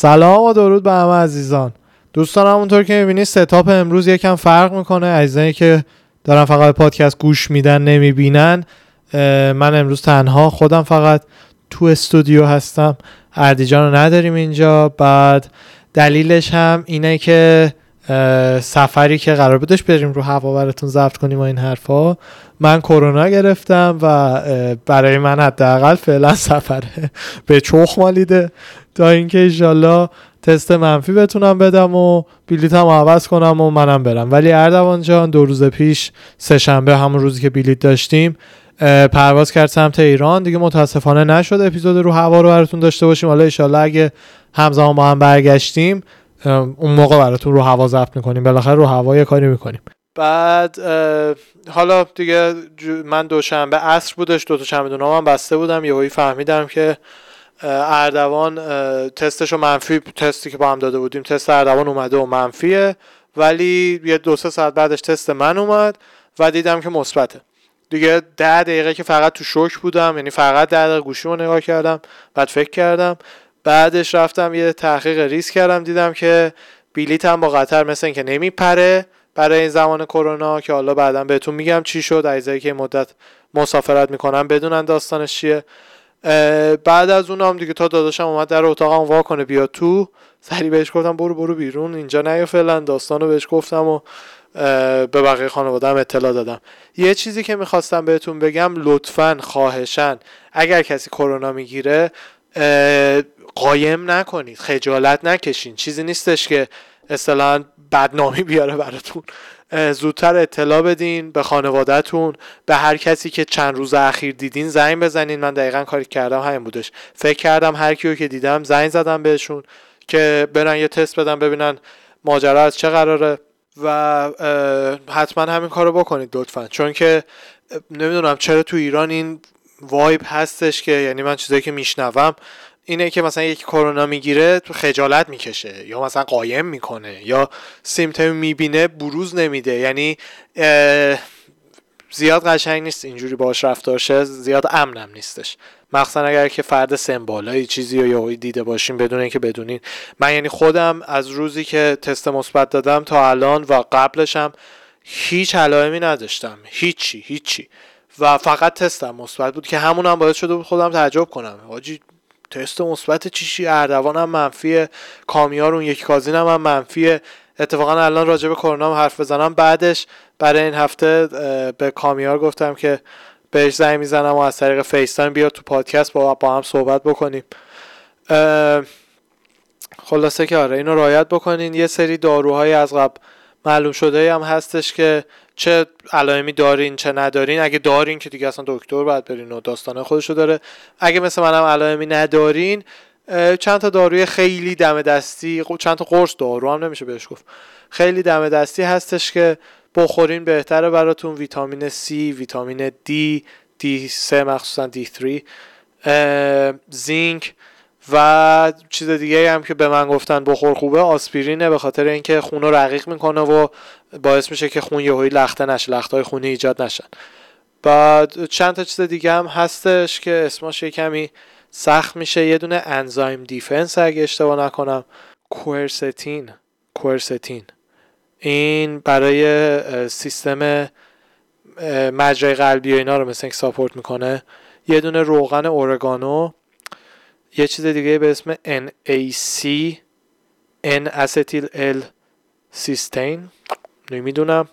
سلام و درود به همه عزیزان. دوستان همونطور که می‌بینید ستاپ امروز یکم فرق می‌کنه. عزیزانی که دارن فقط پادکست گوش میدن نمی‌بینن من امروز تنها خودم فقط تو استودیو هستم. اردیجان رو نداریم اینجا. بعد دلیلش هم اینه که سفری که قرار بودش بریم رو هوا براتون ضبط کنیم و این حرفا من کرونا گرفتم و برای من حداقل فعلا سفر به چخ مالیده. تا اینکه ایشالله تست منفی بتونم بدم و بلیتم عوض کنم و منم برم. ولی اردوان جان دو روز پیش سه شنبه همون روزی که بلیت داشتیم پرواز کرد سمت ایران. دیگه متاسفانه نشد اپیزود رو هوا رو براتون داشته باشیم. حالا ایشالله اگه همزمان با هم برگشتیم اون موقع براتون رو هوا ضبط می‌کنیم. بالاخره رو هوا یه کاری می‌کنیم. بعد حالا دیگه من دوشنبه عصر بودش دو تا چمدون من بسته بودم. یهویی فهمیدم که اردوان تستش منفی تستی که با هم داده بودیم تست اردوان اومده و منفیه. ولی یه دو سه ساعت بعدش تست من اومد و دیدم که مثبته. دیگه ده دقیقه که فقط تو شوک بودم یعنی فقط ده دقیقه گوشی رو نگاه کردم بعد فکر کردم. بعدش رفتم یه تحقیق ریس کردم دیدم که بلیتم با قطر مثل اینکه نمیپره برای این زمان کرونا که حالا بعدا بهتون میگم چی شد. عیزایی که مدت مسافرت می‌کنم بدونن داستانش چیه. بعد از اونم دیگه تا داداشم اومد در اتاقم وا کنه بیا تو. سری بهش گفتم برو برو بیرون. اینجا نیا فعلا داستانو بهش گفتم و به بقیه خانوادم اطلاع دادم. یه چیزی که می‌خواستم بهتون بگم لطفا خواهشن اگر کسی کرونا می‌گیره قایم نکنید خجالت نکشین. چیزی نیستش که اصطلاحا بدنامی بیاره براتون. زودتر اطلاع بدین به خانوادهتون. به هر کسی که چند روز اخیر دیدین زنگ بزنین. من دقیقا کاری کردم همین بودش. فکر کردم هر کیو که دیدم زنگ زدم بهشون که برن یه تست بدن ببینن ماجرا از چه قراره و حتما همین کارو بکنید لطفا. چون که نمی‌دونم چرا تو ایران این وایب هستش که یعنی من چیزایی که میشنوم اینه که مثلا یک کرونا می‌گیره تو خجالت می‌کشه یا مثلا قایم می‌کنه یا سیمتوم می‌بینه بروز نمیده. یعنی زیاد قشنگ نیست اینجوری باش رفتار شه زیاد امنم نیستش. مخصوصا اگر که فرد سمبالایی چیزی یا دیده باشیم بدون اینکه بدونین. من یعنی خودم از روزی که تست مثبت دادم تا الان و قبلشم هیچ علائمی نداشتم. هیچی هیچی. و فقط تستم مثبت بود که همون هم باعث شده بود خودم تعجب کنم. حاجی تست مثبت چیشی؟ اردوان هم منفیه کامیار اون یک cousin هم, هم منفیه اتفاقا الان راجع به کرونا حرف بزنم. بعدش برای این هفته به کامیار گفتم که بهش زنگ می‌زنم و از طریق FaceTime بیاد تو پادکست با, با هم صحبت بکنیم. خلاصه که آره اینو رعایت بکنین. یه سری داروهای از قبل معلوم شده هم هستش که چه علائمی دارین چه ندارین. اگه دارین که دیگه اصلا دکتر باید برین و داستانه خودشو داره. اگه مثل منم علائمی ندارین چند تا داروی خیلی دم دستی چند تا قرص دارو هم نمیشه بهش گفت. خیلی دم دستی هستش که بخورین بهتره براتون. ویتامین C ویتامین D D3 مخصوصا D3 زینک. و چیز دیگه هم که به من گفتن بخور خوبه آسپرینه به خاطر اینکه خون رو رقیق می‌کنه و باعث میشه که خون یهویی لخته نشه لخته های خونی ایجاد نشن. بعد چند تا چیز دیگه هم هستش که اسمش کمی سخت میشه. یه دونه enzyme defense اگه اشتباه نکنم quercetin quercetin این برای سیستم مجرای قلبی و اینا رو مثل support می‌کنه. یه دونه روغن oregano. یه چیز دیگه به اسم NAC N acetyl L cysteine نمی‌دونم.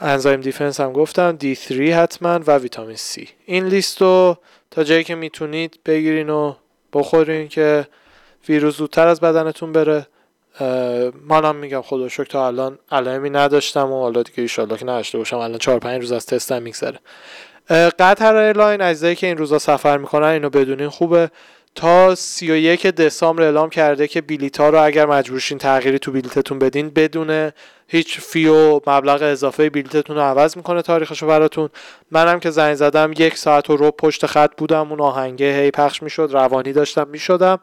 enzyme defense هم گفتم. D3 حتما و ویتامین C. این لیست رو تا جایی که می‌تونید بگیرین و بخورین که ویروس زودتر از بدنتون بره. منم میگم خدا شکر تا الان علائمی نداشتم و حالا دیگه ایشالله که نداشته باشم. الان 4 5 روز از تستم میگذره. قطر airline عزیزایی که این روزا سفر می‌کنن اینو بدونین خوبه. تا 31 دسامبر اعلام کرده که بلیط ها رو اگر مجبورشین تغییری تو بلیتتون بدین بدون هیچ fee و مبلغ اضافه بلیتتون رو عوض می‌کنه تاریخشو براتون. منم که زنگ زدم یک ساعت و رو پشت خط بودم اون آهنگه هی پخش می‌شد روانی داشتم می‌شدم.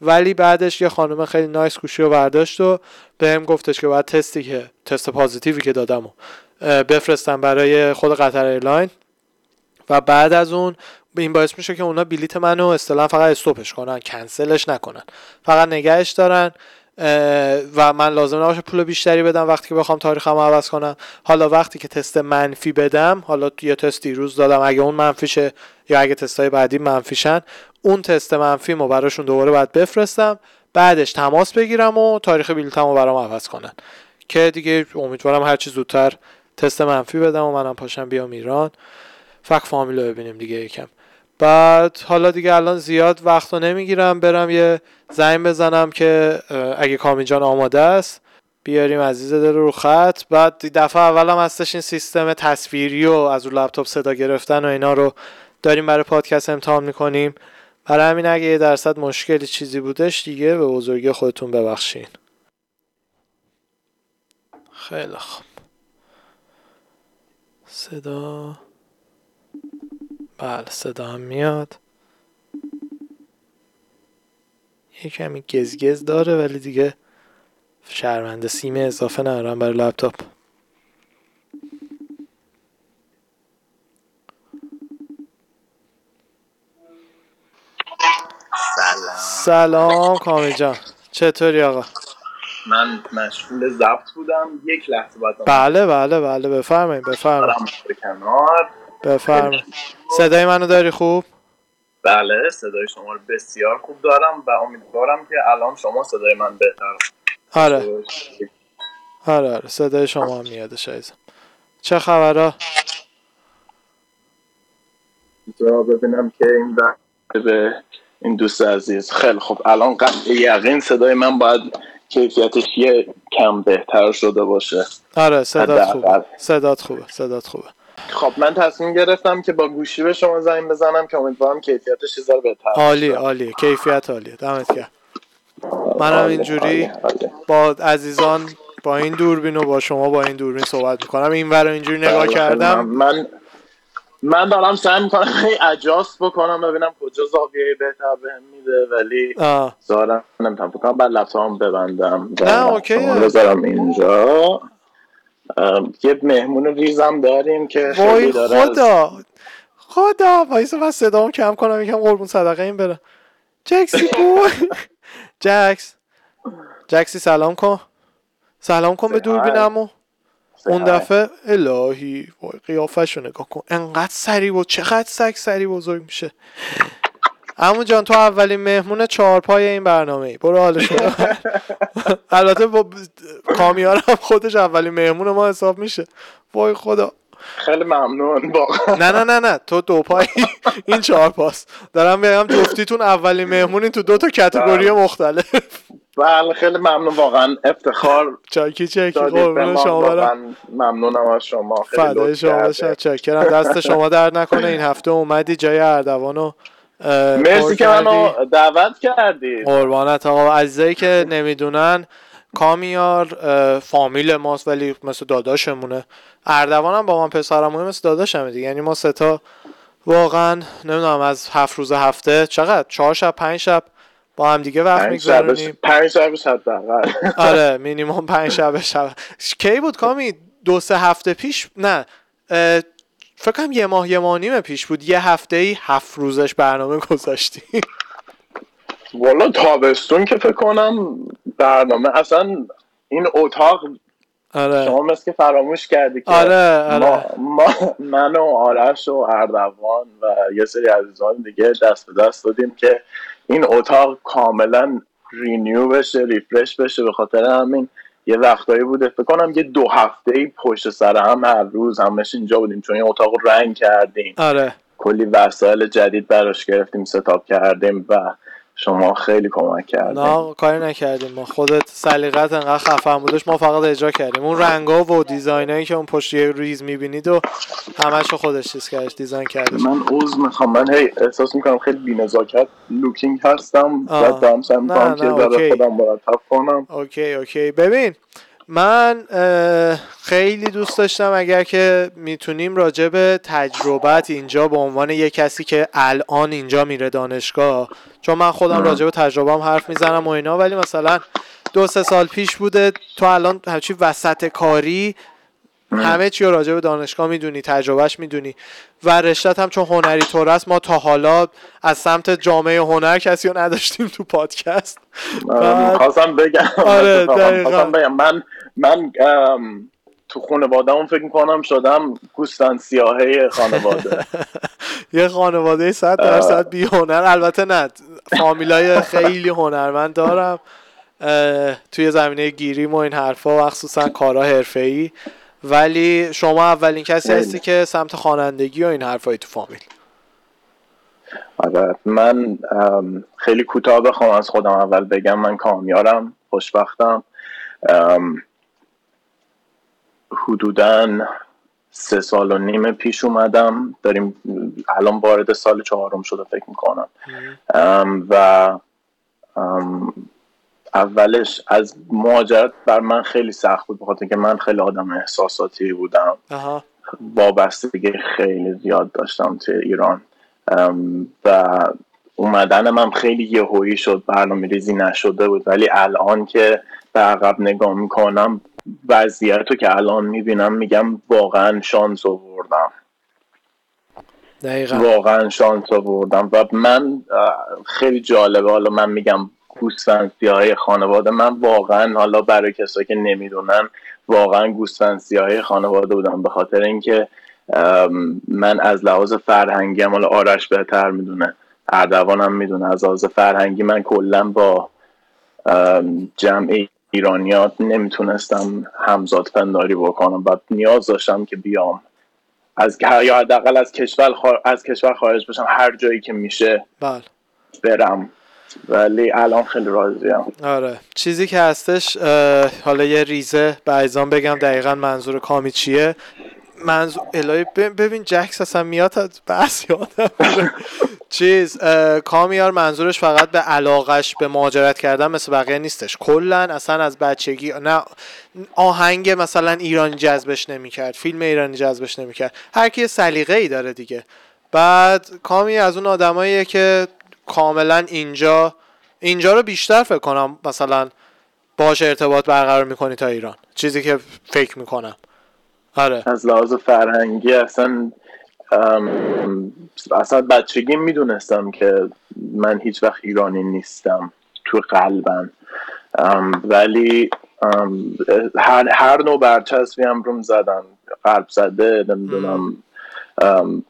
ولی بعدش یه خانم خیلی nice گوشی رو برداشت و بهم گفتش که باید تستی که تست positive ی که دادم و بفرستم برای خود قطر airline. و بعد از اون این باعث میشه که اونا بلیت منو اصطلاحا فقط استوپش کنن کنسلش نکنن. فقط نگهش دارن و من لازم نباشه پول بیشتری بدم وقتی که بخوام تاریخم عوض کنم. حالا وقتی که تست منفی بدم حالا یه تست دیروز دادم اگه اون منفیشه یا اگه تستای بعدی منفیشن اون تست منفی مو براشون دوباره باید بفرستم بعدش تماس بگیرم و تاریخ بلیتمو برام عوض کنن. که دیگه امیدوارم هرچی زودتر تست منفی بدم و منم پاشم بیام ایران. فک فامیل رو ببینیم دیگه یکم. بعد حالا دیگه الان زیاد وقت رو نمی‌گیرم برم یه زنگ بزنم که اگه کامی جان آماده است بیاریم عزیز دل رو خط. بعد دفعه اولم هستش این سیستم تصویری و از رو لپتاپ صدا گرفتن و اینا رو داریم برای پادکست امتحان می‌کنیم. برای همین اگه یه درصد مشکلی چیزی بودش دیگه به بزرگی خودتون ببخشین. خیلی خوب. صدا. بله صدا هم میاد. یه کمی گزگز داره ولی دیگه شرمنده سیم اضافه ندارم برای لپتاپ. سلام. سلام کامی جان. چطوری آقا؟ من مشغول ضبط بودم. یک لحظه بعد بله بله بله. بفرمایید بفرمایید. کنار. بفرمایید. صدای منو داری خوب؟ بله صدای شما رو بسیار خوب دارم و امیدوارم که الان شما صدای من بهتر آره. آره آره صدای شما هم میاد شایزم چه خبرها؟ ببینم که این به این دوست عزیز. خیلی خوب. الان قطع یقین صدای من باید کیفیتش یه کم بهتر شده باشه. آره صدات خوبه صدات خوبه صدات خوبه. خب من تصمیم گرفتم که با گوشی به شما زنگ بزنم که امیدوارم کیفیتش یه بهتر عالی عالی کیفیت عالیه. دمت گرم. منم اینجوری با عزیزان با این دوربین و با شما با این دوربین صحبت می‌کنم. این ور اینجوری نگاه بله، کردم. من من دارم سعی می‌کنم اجاست بکنم ببینم کجا زاویه بهتر بهم میده ولی ظاهرا نمی‌تونم. فکر بعد لپتاپم ببندم. نه اوکی بذارم اینجا. یه مهمون ریزم داریم که خیلی داره خدا. خدا وایسا من صدامو کم کنم یکم قربون صدقه این بره. جکسی کو جکس. جکسی سلام کن. سلام کن به دوربینمو. اون دفعه الهی وای قیافش رو نگاه کن. انقدر سری بود چقدر سگ سری بزرگ میشه. همون جان تو اولین مهمون چهارپای این برنامه ای برو حالش البته با کامیار هم خودش اولین مهمون ما حساب میشه. وای خدا. خیلی ممنون با نه نه نه نه. تو دو پای این چهار پاس دارم بگم جفتیتون اولین مهمونی تو دو تا کتگوری بله. مختلف. بله خیلی ممنون واقعا. افتخار چاکی چاکی قربون شما ممنونم از شما. فدای شما چاکرم دست شما درد نکنه. این هفته اومدی جای اردوانو مرسی که منو دعوت کردی. قربانت آقا. عزیزایی که نمی‌دونن کامیار فامیل ماست ولی مثل داداشمونه. اردوان هم با من پسرمونه مثل داداشمه دیگه. یعنی ما ستا واقعا نمی‌دونم از هفت روز هفته چقدر؟ چهار شب پنج شب با هم دیگه وقت میگذرونیم. پنج شب شب آره مینیمم پنج شب شب. کی بود کامی؟ دو سه هفته پیش؟ نه. فکر کنم یه ماه یه ماه نیم پیش بود یه هفته ای هفت روزش برنامه گذاشتیم والا تابستون که فکر کنم برنامه اصلا این اتاق آره. شما مثل که فراموش کردی که آره, آره. ما, ما من و آرش و اردوان و یه سری عزیزان دیگه دست به دست دادیم که این اتاق کاملا renew بشه refresh بشه به خاطر همین یه وقتایی بوده. فکر کنم یه دو هفته ای پشت سر هم هر روز همش اینجا بودیم. چون این اتاق رنگ کردیم. آره. کلی وسایل جدید براش گرفتیم setup کردیم و شما خیلی کمک کردیم نه کاری نکردیم. ما خودت سلیقت انقدر خفن بودش ما فقط اجرا کردیم. اون رنگا و design ایی که اون پشت ریز می‌بینید و همشو خودش چیز کردش design کردش. من عذر می‌خوام. من هی احساس می‌کنم خیلی بی‌نزاکت looking هستم. بعد دارم سعی می‌کنم که خودم مرتب کنم. okay okay. ببین من خیلی دوست داشتم اگر که می‌تونیم راجع به تجربت اینجا به عنوان یه کسی که الان اینجا میره دانشگاه چون من خودم راجع به تجربهم حرف می‌زنم و اینا ولی مثلا دو سه سال پیش بوده تو الان همچی وسط کاری همه چی رو راجع به دانشگاه می‌دونی تجربهش می‌دونی. و رشتت هم چون هنری طور است ما تا حالا از سمت جامعه هنر کسی رو نداشتیم تو پادکست. خواستم بگم. آره بگم. من من تو خانواده اون فکر می‌کنم شدم گوستان سیاهه خانواده. یه خانواده صد درصد بی هنر البته نه فامیلای خیلی هنرمند دارم. توی زمینه گیری و این حرفا و خصوصا کارا ای ولی شما اولین کسی هستی که سمت خوانندگی و این حرفایی تو فامیل؟ آره من خیلی کوتاه بخوام از خودم اول بگم. من کامیارم خوشبختم. حدودا سه سال و نیم پیش اومدم. داریم الان وارد سال چهارم شده فکر می‌کنم. و اولش از مهاجرت بر من خیلی سخت بود بخاطر که من خیلی آدم احساساتی بودم. وابستگی خیلی زیاد داشتم توی ایران. و اومدن من خیلی یهویی شد برنامه ریزی نشده بود. ولی الان که به عقب نگاه می‌کنم وضعیت رو که الان می‌بینم میگم واقعا شانس آوردم. واقعا شانس آوردم و من خیلی جالبه. حالا من میگم گوسفند های خانواده. من واقعا حالا برای کسایی که نمی‌دونن واقعا گوسفند های خانواده بودم. به خاطر اینکه من از لحاظ فرهنگی هم حالا آرش بهتر می‌دونه اردوانم می‌دونه. از لحاظ فرهنگی من کلا با جمع ایرانیات نمی‌تونستم همزاد پنداری بکنم. و نیاز داشتم که بیام. از یا حداقل از کشور از کشور خارج بشم هر جایی که میشه بله. برم. ولی الان خیلی راضیم. آره. چیزی که هستش حالا یه ریزه به بگم دقیقا منظور کامی چیه؟ منظور الهی ببین جکس اصلا میاد از بحث یادم چیز کامیار منظورش فقط به علاقش به مهاجرت کردن مثل بقیه نیستش. کلا اصلا از بچگی نه آهنگ مثلا ایرانی جذبش نمی‌کرد فیلم ایرانی جذبش نمی‌کرد. هر کی سلیقه ای داره دیگه. بعد کامی از اون آدماییه که کاملا اینجا اینجا رو بیشتر فکر کنم مثلا باش ارتباط برقرار می‌کنی تا ایران. چیزی که فکر می‌کنم. آره. از لحاظ فرهنگی اصلا اصلا بچگی می‌دونستم که من هیچ وقت ایرانی نیستم تو قلبم. ولی هر, هر نوع برچسبی هم روم زدن. قلب زده نمی‌دونم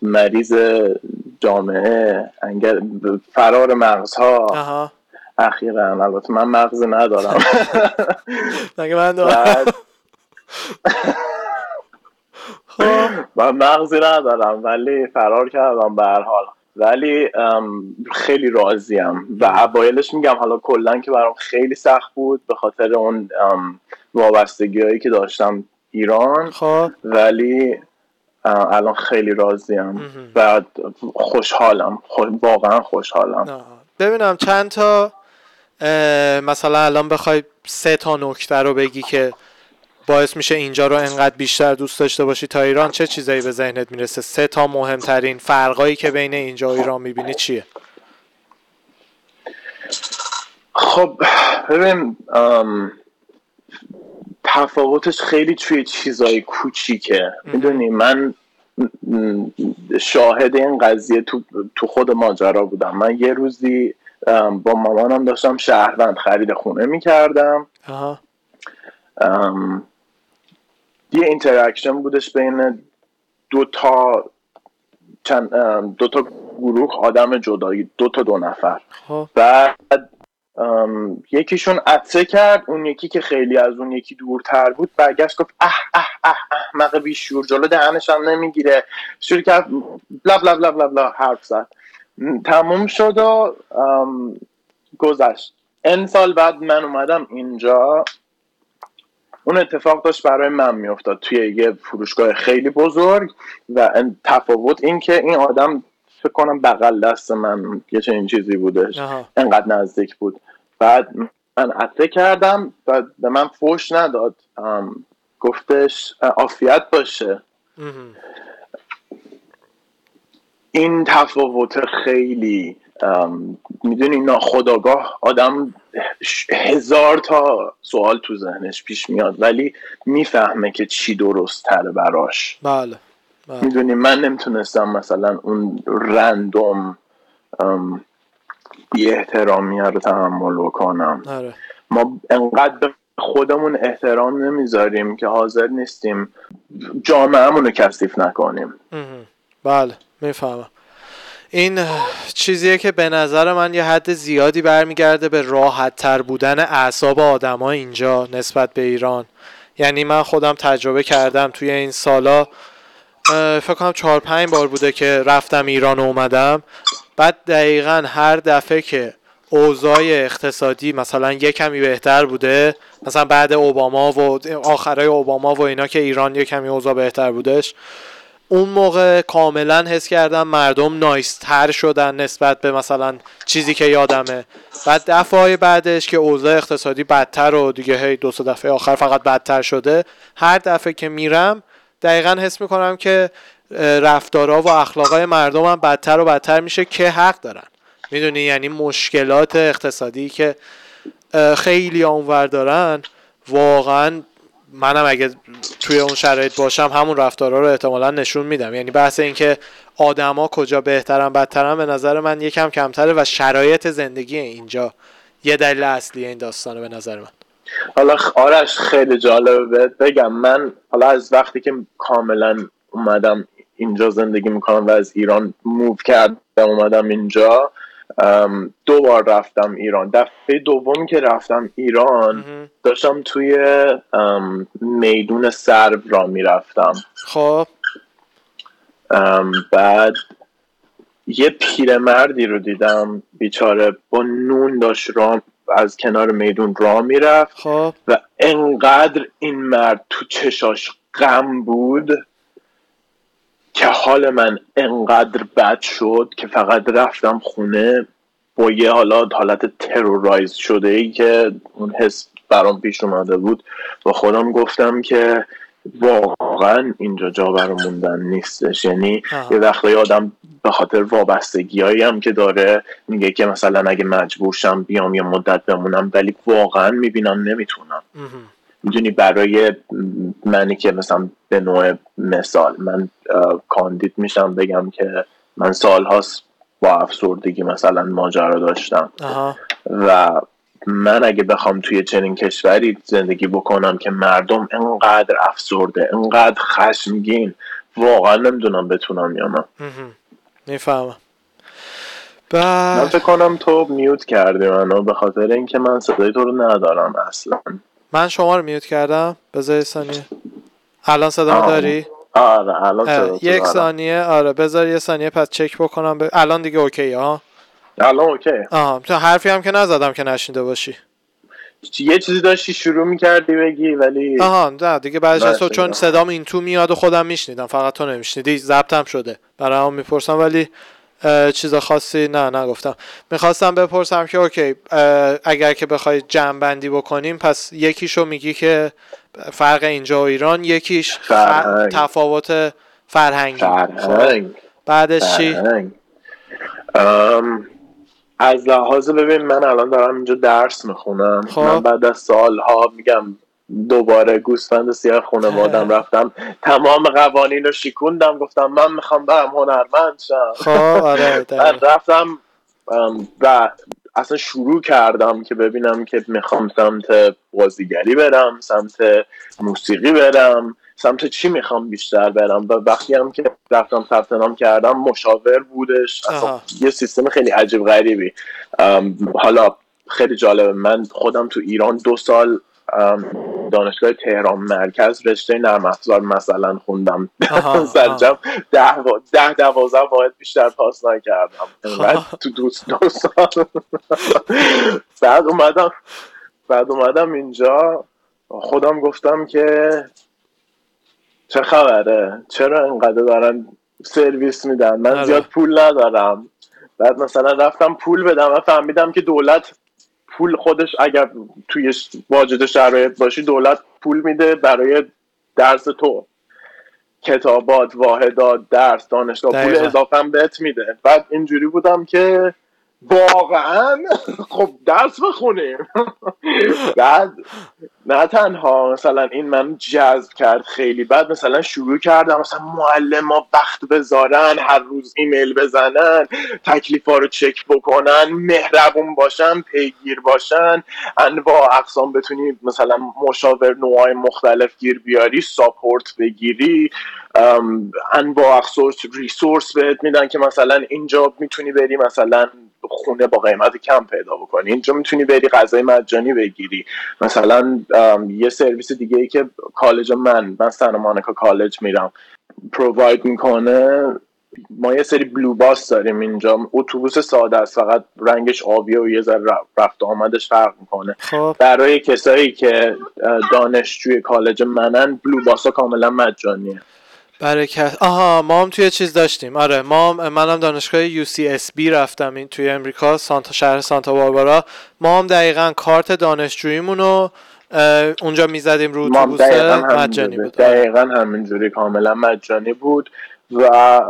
مریض جامعه انگل فرار مغزها. اخیرا البته من مغز ندارم. مگه من دارم؟ من مغزی ندارم ولی فرار کردم به هر حال. ولی خیلی راضیم و اوایلش میگم حالا کلا که برام خیلی سخت بود به خاطر اون وابستگی هایی که داشتم ایران. خب. ولی الان خیلی راضیم. و خوشحالم. واقعا خوشحالم. ببینم چند تا مثلا الان بخوای سه تا نکته رو بگی که باعث میشه اینجا رو انقدر بیشتر دوست داشته باشی تا ایران چه چیزایی به ذهنت می‌رسه؟ سه تا مهمترین فرقایی که بین اینجا و ایران می‌بینی چیه؟ خب ببین تفاوتش خیلی توی چیزای کوچیکه. می‌دونی من شاهد این قضیه تو, تو خود ماجرا بودم. من یه روزی با مامانم داشتم شهروند خرید خونه می‌کردم یه interaction بودش بین دو تا چند دو تا گروه آدم جدایی دو تا دو نفر. خب. بعد یکیشون عطسه کرد اون یکی که خیلی از اون یکی دورتر بود برگشت گفت اه اه اه احمق بیشور جلو دهنش هم نمی‌گیره. شروع کرد بلا بلا بلا بلا بلا حرف زد. تموم شد و گذشت. این سال بعد من اومدم اینجا. اون اتفاق داشت برای من میافتاد توی یه فروشگاه خیلی بزرگ و تفاوت این که این آدم فکر کنم بغل دست من یه چنین چیزی بودش. انقدر نزدیک بود. بعد من عطه کردم و به من فوش نداد. گفتش آفیت باشه. این تفاوت خیلی می‌دونی ناخداگاه آدم هزار تا سوال تو ذهنش پیش میاد ولی می‌فهمه که چی درست تره براش. بله, بله. می‌دونی من نمی‌تونستم مثلا اون رندوم بی احترامی رو تحمل بکنم. آره. ما انقدر خودمون احترام نمی‌ذاریم که حاضر نیستیم جامعهمون رو کثیف نکنیم. بله می‌فهمم. این چیزیه که به نظر من یه حد زیادی برمیگرده به راحت تر بودن اعصاب آدما اینجا نسبت به ایران. یعنی من خودم تجربه کردم توی این سالا فکر کنم چهار پنج بار بوده که رفتم ایران و اومدم. بعد دقیقا هر دفعه که اوضاع اقتصادی مثلا یه کمی بهتر بوده مثلا بعد اوباما و آخرای اوباما و اینا که ایران یه کمی اوضاع بهتر بودش اون موقع کاملا حس کردم مردم نایستر شدن نسبت به مثلا چیزی که یادمه. بعد دفعه بعدش که اوضاع اقتصادی بدتر و دیگه هی دو سه دفعه آخر فقط بدتر شده هر دفعه که میرم دقیقا حس می‌کنم که رفتارها و اخلاقای مردم هم بدتر و بدتر میشه که حق دارن. می‌دونی؟ یعنی مشکلات اقتصادی که خیلی اونور دارن واقعا منم اگه توی اون شرایط باشم همون رفتارها رو احتمالا نشون میدم. یعنی بحث اینکه آدما کجا بهترن بدترن به نظر من یکم کمتره و شرایط زندگی اینجا یه دلیل اصلی این داستانه به نظر من. حالا آرش خیلی جالبه بگم. من حالا از وقتی که کاملا اومدم اینجا زندگی می‌کنم و از ایران موو کردم اومدم اینجا دو بار رفتم ایران. دفعه دوم که رفتم ایران داشتم توی میدون سرب را می‌رفتم. خب. بعد یه پیرمردی رو دیدم بیچاره با نون داشت را از کنار میدون را می‌رفت خب. و انقدر این مرد تو چشاش غم بود که حال من انقدر بد شد که فقط رفتم خونه با یه حالا حالت ترورایز شده ای که اون حس برام پیش اومده بود. با خودم گفتم که واقعا اینجا جا برای موندن نیستش. یعنی یه وقتی آدم به خاطر وابستگی هم که داره میگه که مثلا اگه مجبور شم بیام یه مدت بمونم ولی واقعا می‌بینم نمی‌تونم. می‌دونی برای منی که مثلا به نوع مثال من کاندید میشم بگم که من سالهاست با افسردگی مثلا ماجرا داشتم. و من اگه بخوام توی چنین کشوری زندگی بکنم که مردم انقدر افسرده انقدر خشمگین واقعا نمی‌دونم بتونم یا نه. می‌فهمم. من فکر کنم تو میوت کردی منو به خاطر اینکه من صدای تو رو ندارم اصلا. من شما رو میوت کردم. بذار ثانیه. الان صدا داری؟ آره الان یک ثانیه. آره بذار یه ثانیه پس چک بکنم. ب... الان دیگه اوکی ها الان اوکی. آها تو حرفی هم که نزدم که نشینده باشی. یه چیزی داشتی شروع می‌کردی بگی ولی آها نه دیگه بعدش از تو چون صدام این تو میاد و خودم میشنیدم. فقط تو نمیشنیدی. ضبطم شده. برای هم می‌پرسم ولی چیز خاصی نه نگفتم می‌خواستم بپرسم که اوکی اگر که بخوای جمع بندی بکنیم پس یکیشو میگی که فرق اینجا و ایران یکیش تفاوت فرهنگی فرهنگ. خب. بعدش چی؟ از لحاظ ببین من الان دارم اینجا درس می‌خونم خب. من بعد از سالها میگم دوباره گوسفند سیاه خانوادم رفتم. تمام قوانین رو شیکوندم گفتم من می‌خوام برم هنرمند شم. خب آره رفتم و اصلا شروع کردم که ببینم که می‌خوام سمت بازیگری برم سمت موسیقی برم سمت چی می‌خوام بیشتر برم. و وقتی هم که رفتم ثبت نام کردم مشاور بودش. یه سیستم خیلی عجیب غریبی. حالا خیلی جالبه. من خودم تو ایران دو سال دانشگاه تهران مرکز رشته نرم افزار مثلا خوندم. سرجم ده, ده دوازده واحد بیشتر پاس نکردم. خب. تو دوست دو سال بعد اومدم بعد اومدم اینجا. خودم گفتم که چه خبره؟ چرا اینقدر دارن سرویس میدن؟ من آره. زیاد پول ندارم. بعد مثلا رفتم پول بدم و فهمیدم که دولت پول خودش اگر توی واجد شرایط باشی دولت پول میده برای درس تو. کتابات واحدات درس دانشگاه. پول اضافه بهت میده. بعد اینجوری بودم که واقعا؟ خب درس بخونیم بعد نه تنها مثلا این من جذب کرد خیلی بعد مثلا شروع کردم مثلا معلم ها وقت بذارن هر روز ایمیل بزنن تکلیف ها رو چک بکنن مهربون باشن پیگیر باشن. انواع اقسام بتونی مثلا مشاور نوعای مختلف گیر بیاری ساپورت بگیری. انواع اقسام ریسورس بهت میدن که مثلا اینجا می‌تونی بری مثلا خونه با قیمت کم پیدا بکنی. اینجا می‌تونی بری غذای مجانی بگیری. مثلا یه سرویس دیگه ای که کالج من من سن مانکا کالج میرم. پروواید می‌کنه. ما یه سری بلو باس داریم اینجا. اتوبوس ساده است. فقط رنگش آبیه و یه ذره رفت آمدش فرق می‌کنه. خب. برای کسایی که دانشجوی کالج منن بلو باس ها کاملا مجانیه. برکت. آها ما هم توی چیز داشتیم. آره ما هم منم دانشگاه UCSB رفتم این توی امریکا سانتا شهر سانتا باربارا. ما هم دقیقا کارت دانشجوییمون رو اونجا می‌زدیم رو اتوبوس مجانی بود. آره. دقیقا همینجوری کاملا مجانی بود و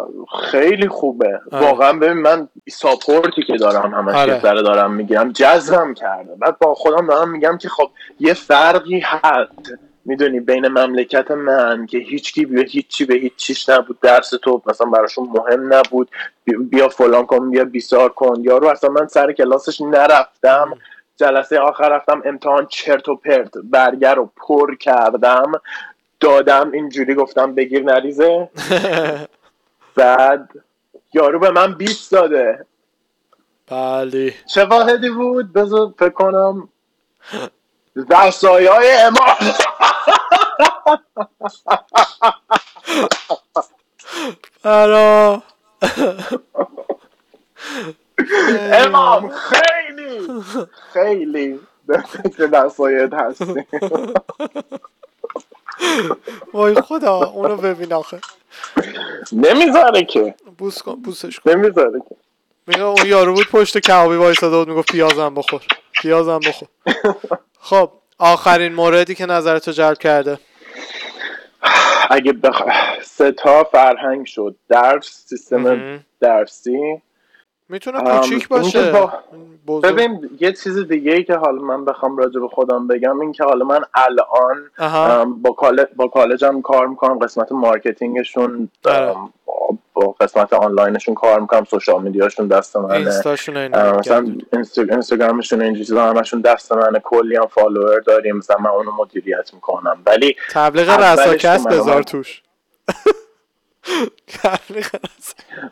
خیلی خوبه. آره. واقعا ببین من ساپورتی که دارم همش آره. دارم می‌گیرم جذبم کرده. بعد با خودم دارم میگم که خب یه فرقی هست. می‌دونی بین مملکت من که هیچکی به هیچی به هیچ چیش نبود درس تو مثلا براشون مهم نبود بیا فلان کن بیا بیسار کن. یارو اصلا من سر کلاسش نرفتم. جلسه آخر رفتم امتحان چرت و پرت برگر رو پر کردم. دادم اینجوری گفتم بگیر نریزه. بعد یارو به من 20 داده. بله. چه واحدی بود؟ بذار فکر کنم. دستایی های امام. برا امام خیلی خیلی به فکر دستایت هستی وای خدا اونو ببین آخه نمی‌ذاره که بوس کن بوسش کن نمی‌ذاره که میگه اون یارو بود پشت کبابی وایساده بود می‌گفت پیازم بخور پیازم بخور خب آخرین موردی که نظرتو جلب کرده اگه بخ... سه تا فرهنگ شد درس سیستم درسی. می‌تونه کوچیک باشه. با... ببین یه چیز دیگه ای که حالا من بخوام راجع به خودم بگم این که حالا من الان با, کال... با کالجم کار می‌کنم قسمت marketing شون آره. با قسمت آنلاینشون کار می‌کنم social media شون دست منه. مثلا اینستاگرامشون این چیزا همشون دست منه کلی هم follower داریم مثلا من اونو مدیریت می‌کنم. ولی تبلیغ ریساکست بذار توش.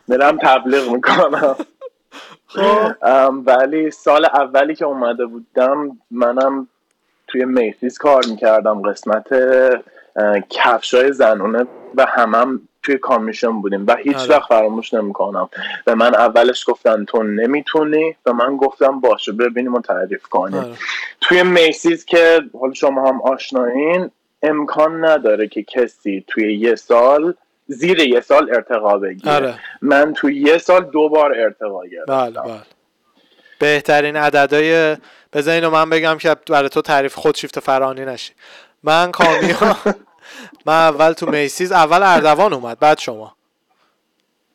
میرم تبلیغ می‌کنم خب. ولی سال اولی که اومده بودم منم توی میسیز کار می‌کردم قسمت کفشای زنونه و همم توی کامیشن بودیم و هیچ آره. وقت فراموش نمی‌کنم و من اولش گفتن تو نمی‌تونی و من گفتم باشه ببینیم و تعریف کنیم آره. توی میسیز که حالا شما هم آشنایین امکان نداره که کسی توی یه سال زیر یه سال ارتقا بگیره آره. من توی یه سال دو بار ارتقا گرفتم بله بله بهترین عددهای بذار رو من بگم که برای تو تعریف خود شیفت فرانی نشی من کامیون من اول تو میسیز اول اردوان اومد بعد شما.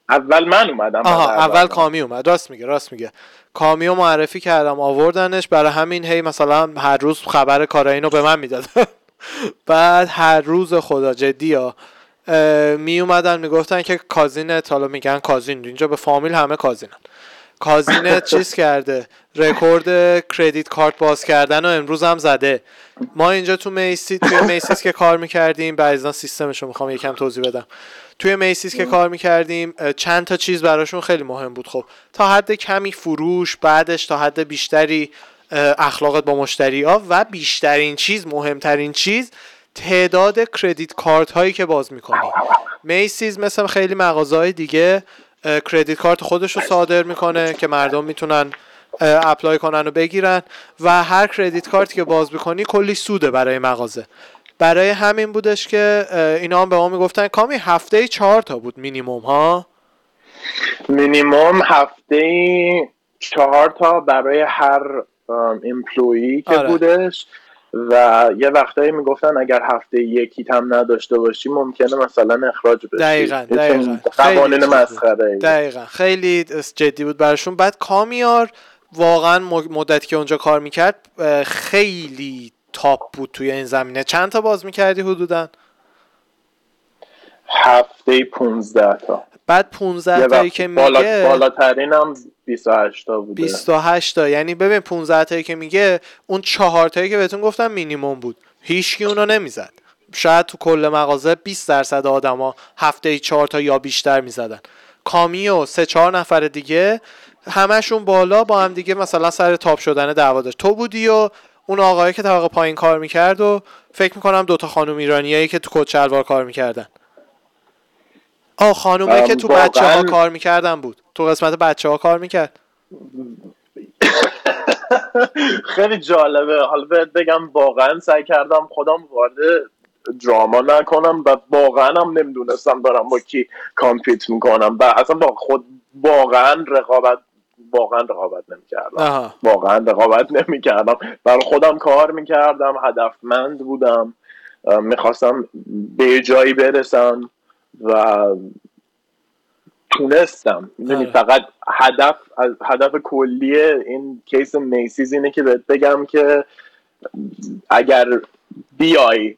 اول من اومدم آها اول کامی اومد. راست میگه راست میگه. کامیو معرفی کردم آوردنش برای همین هی مثلا هر روز خبر کارا به من می‌داد بعد هر روز خدا جدی ها. می اومدن می‌گفتن که cousin حالا میگن cousin اینجا به فامیل همه cousin ن. cousin ه چیز کرده؟ record credit card باز کردن و امروز هم زده. ما اینجا تو Macy توی Macy's که کار می‌کردیم بعضا سیستمش رو می‌خوام یکم توضیح بدم. توی Macy's که کار می‌کردیم چند تا چیز براشون خیلی مهم بود. خب تا حد کمی فروش بعدش تا حد بیشتری اخلاقت با مشتری ها و بیشترین چیز مهمترین چیز تعداد credit card هایی که باز می‌کنی Macy's مثل خیلی مغازه دیگه credit card خودش رو صادر می‌کنه که مردم می‌تونن apply کنن و بگیرن و هر credit card ی که باز می‌کنی کلی سوده برای مغازه. برای همین بودش که اینا هم به ما می‌گفتن کامی هفته چهار تا بود مینیموم ها؟ مینیموم هفته چهار تا برای هر ایمپلوی که آره. بودش. و یه وقتایی می‌گفتن اگر هفته یکی هم نداشته باشی ممکنه مثلا اخراج بشی. دقیقا دقیقا. قوانین. مسخره دقیقا. خیلی جدی بود براشون. بعد کامیار واقعا مدتی که اونجا کار می‌کرد خیلی تاپ بود توی این زمینه. چند تا باز می‌کردی حدودا؟ هفته 15 تا. بعد یه 15 تایی که بالا... میگه بالاترین هم 28 تا بوده. 28 تا. یعنی ببین 15 تایی که میگه اون چهار تایی که بهتون گفتم مینیمم بود. هیچکی اونو نمی‌زد. شاید تو کل مغازه 20 درصد آدما هفته ای 4 تا یا بیشتر می‌زدن. کامی و سه چهار نفر دیگه همشون بالا با هم دیگه مثلا سر تاپ شدن دعوا داشت تو بودی و اون آقایی که طبقه پایین کار می‌کرد و فکر می‌کنم دوتا خانم ایرانیایی که تو کت شلوار کار می‌کردن. آه خانومه که تو بچه ها کار می‌کردن بود. تو قسمت بچه ها کار می‌کرد. خیلی جالبه. حالا بهت بگم واقعا سعی کردم خودم وارد دراما نکنم و واقعا هم نمی‌دونستم دارم با کی کامپیت می‌کنم. و اصلا با خود واقعا رقابت واقعا رقابت نمی‌کردم. واقعا رقابت نمی‌کردم. برای خودم کار می‌کردم هدفمند بودم. می‌خواستم به جایی برسم و تونستم. می‌دونی آره. فقط هدف از هدف کلی این کیس میسیز اینه که بهت بگم که اگر بیای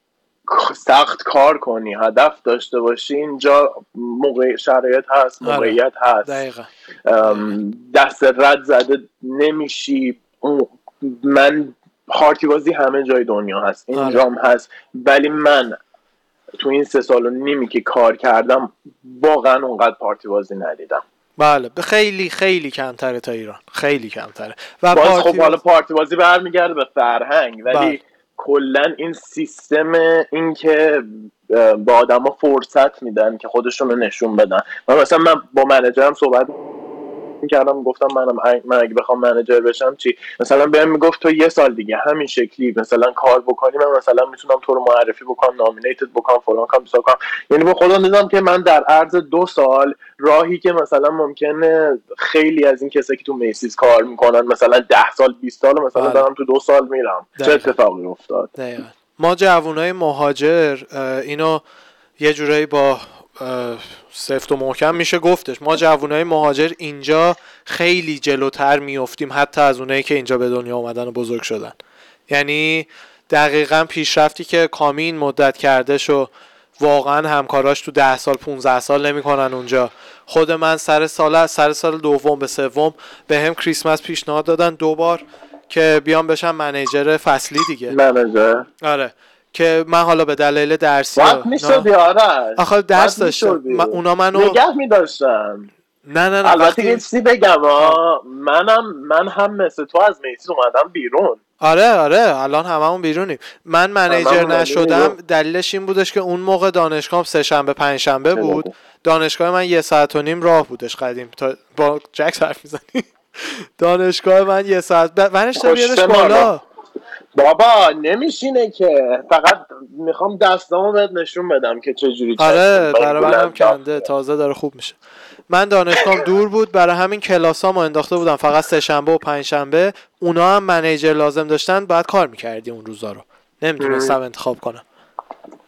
سخت کار کنی هدف داشته باشی اینجا موقع شرایط هست آره. موقعیت هست. دقیقا. دست رد زده نمیشی. من پارتی بازی همه جای دنیا هست. اینجام هست. ولی من تو این سه سال و نیمی که کار کردم واقعا اونقدر پارتی بازی ندیدم. بله. به خیلی خیلی کمتره تا ایران. خیلی کمتره. و باز پارتی خب حالا پارتی بازی برمیگرده به فرهنگ بله. کلا این سیستم این که با آدما فرصت میدن که خودشون رو نشون بدن. من مثلا من با منجرم صحبت می‌کردم گفتم منم من اگه بخوام منجر بشم چی؟ مثلا بهم می‌گفت تو یه سال دیگه همین شکلی مثلا کار بکنی من مثلا می‌تونم تو رو معرفی بکنم نامینیتد بکنم فلان کنم بیسار کنم یعنی به خدا دیدم که من در عرض دو سال راهی که مثلا ممکنه خیلی از این کسایی که تو میسیز کار می‌کنن مثلا ده سال 20 سال مثلا بله. دارم تو دو سال میرم. چه. اتفاقی افتاد؟ دقیقا. ما جوانای مهاجر اینو یه جورایی با سفت و محکم میشه گفتش. ما جوانای مهاجر اینجا خیلی جلوتر میفتیم حتی از اونایی که اینجا به دنیا اومدن و بزرگ شدن. یعنی دقیقا پیشرفتی که کامین مدت کرده شو واقعا همکاراش تو ده سال 15 سال نمی‌کنن اونجا. خود من سر سال سر سال دوم به سوم به هم کریسمس پیشنهاد دادن دو بار که بیام بشم منیجر فصلی دیگه. منجر آره. که من حالا به دلیل درسی و باید اینا- می‌شدی آرش. آخه درس داشتم. من- اونا منو نگه میداشتم. نه نه نه البته یه وقتی چیزی بگم ها منم من هم مثل تو از میسیز اومدم بیرون. آره آره الان هممون بیرونیم. من منیجر نشدم. دلیلش این بودش که اون موقع دانشگاهم سه شنبه پنج شنبه بود؟ دانشگاه من یه ساعت و نیم راه بودش قدیم. تا با جک حرف می‌زنی. دانشگاه من یه ساعت ب... ونش تا بیارش بالا. بابا نمیشینه که. فقط می‌خوام دستامو بهت نشون بدم که چجوری آره چسبیم. برای منم گولم کنده. تازه داره خوب میشه. من دانشگاهم دور بود برای همین کلاسامو انداخته بودم. فقط سه شنبه و پنج شنبه. اونا هم منیجر لازم داشتن باید کار می‌کردی اون روزا رو. نمی‌تونستم انتخاب کنم.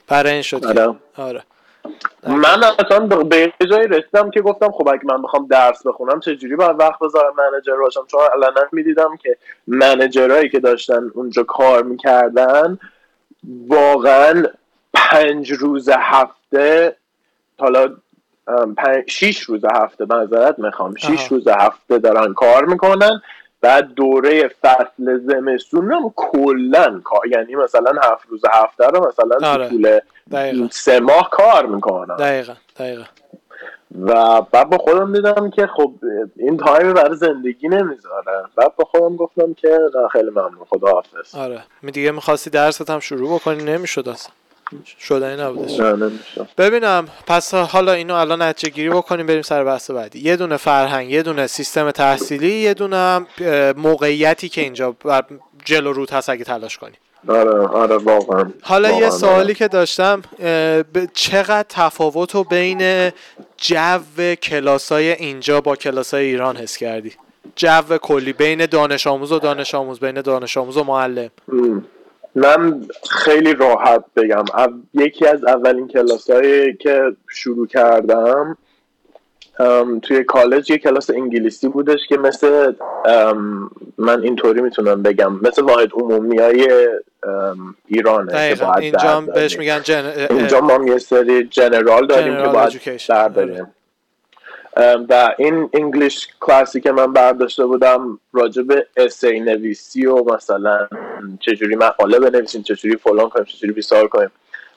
برای این شد آره. آره. من اصلا به یه جایی رسیدم که گفتم خب اگه من بخوام درس بخونم چجوری باید وقت بذارم منجر باشم چون علنا می‌دیدم که منجرهایی که داشتن اونجا کار می‌کردن واقعا پنج روز هفته حالا پنج شیش روز هفته معذرت می‌خوام شیش. روز هفته دارن کار می‌کنن بعد دوره فصل زمستون هم کلا کار یعنی مثلا هفت روز هفته رو مثلا آره. تو طول سه ماه کار می‌کنن. دقیقا دقیقا. و بعد با خودم دیدم که خب این تایم برای زندگی نمی‌ذاره. بعد با خودم گفتم که نه خیلی ممنون خدا حافظ آره. می دیگه می‌خواستی درست هم شروع بکنی نمی‌شد اصلا. شدنی نمیشه ببینم پس حالا اینو الان نتیجه گیری بکنیم بریم سر بحث بعدی. یه دونه فرهنگ یه دونه سیستم تحصیلی یه دونه موقعیتی که اینجا بر جلو رود هست اگه تلاش کنی آره آره واقعا. حالا یه آره. سوالی که داشتم چقدر تفاوت رو بین جو کلاسای اینجا با کلاسای ایران حس کردی؟ جو کلی بین دانش آموز و دانش آموز بین دانش آموز و معلم. من خیلی راحت بگم. یکی از اولین کلاس هایی که شروع کردم توی کالج یه کلاس انگلیسی بودش که مثل من اینطوری می‌تونم بگم. مثل واحد عمومی های ایرانه که باید اینجا بهش میگن جن... اینجا ما یه سری جنرال داریم که باید برداریم و این انگلیش کلاسی که من برداشته بودم راجع به اسی نویسی و مثلا چجوری مقاله بنویسیم چجوری فلان کنیم چجوری بیسار کنیم.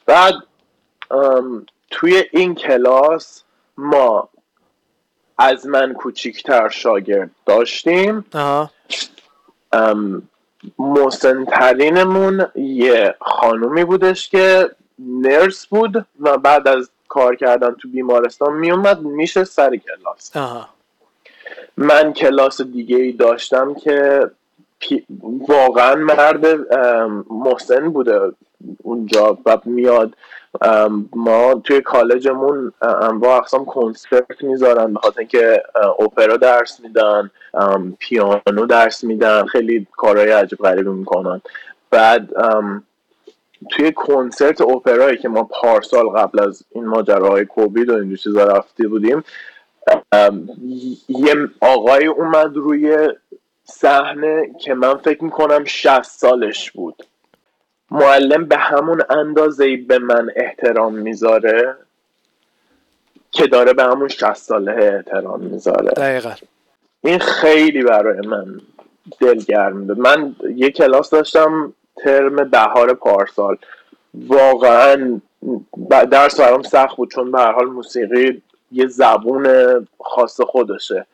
بعد توی این کلاس ما از من کوچیکتر شاگرد داشتیم. مسنترینمون یه خانومی بودش که نرس بود و بعد از کار کردن تو بیمارستان میومد میشه سر کلاس. من کلاس دیگه ای داشتم که واقعا مرد محسن بوده اونجا و میاد. ما توی کالجمون با اقسام کنسرت می‌ذارن به خاطر اینکه اپرا درس میدن پیانو درس میدن خیلی کارهای عجیب غریبی می‌کنن. بعد توی کنسرت اپرایی که ما پارسال قبل از این ماجراهای کووید و این چیزا رفته بودیم یه آقای اومد روی صحنه که من فکر می‌کنم 60 سالش بود. معلم به همون اندازه به من احترام می‌ذاره که داره به همون 60 ساله احترام می‌ذاره. دقیقا. این خیلی برای من دلگرم بود. من یه کلاس داشتم ترم بهار پارسال. واقعا درس برام سخت بود چون به حال موسیقی یه زبون خاص خودشه.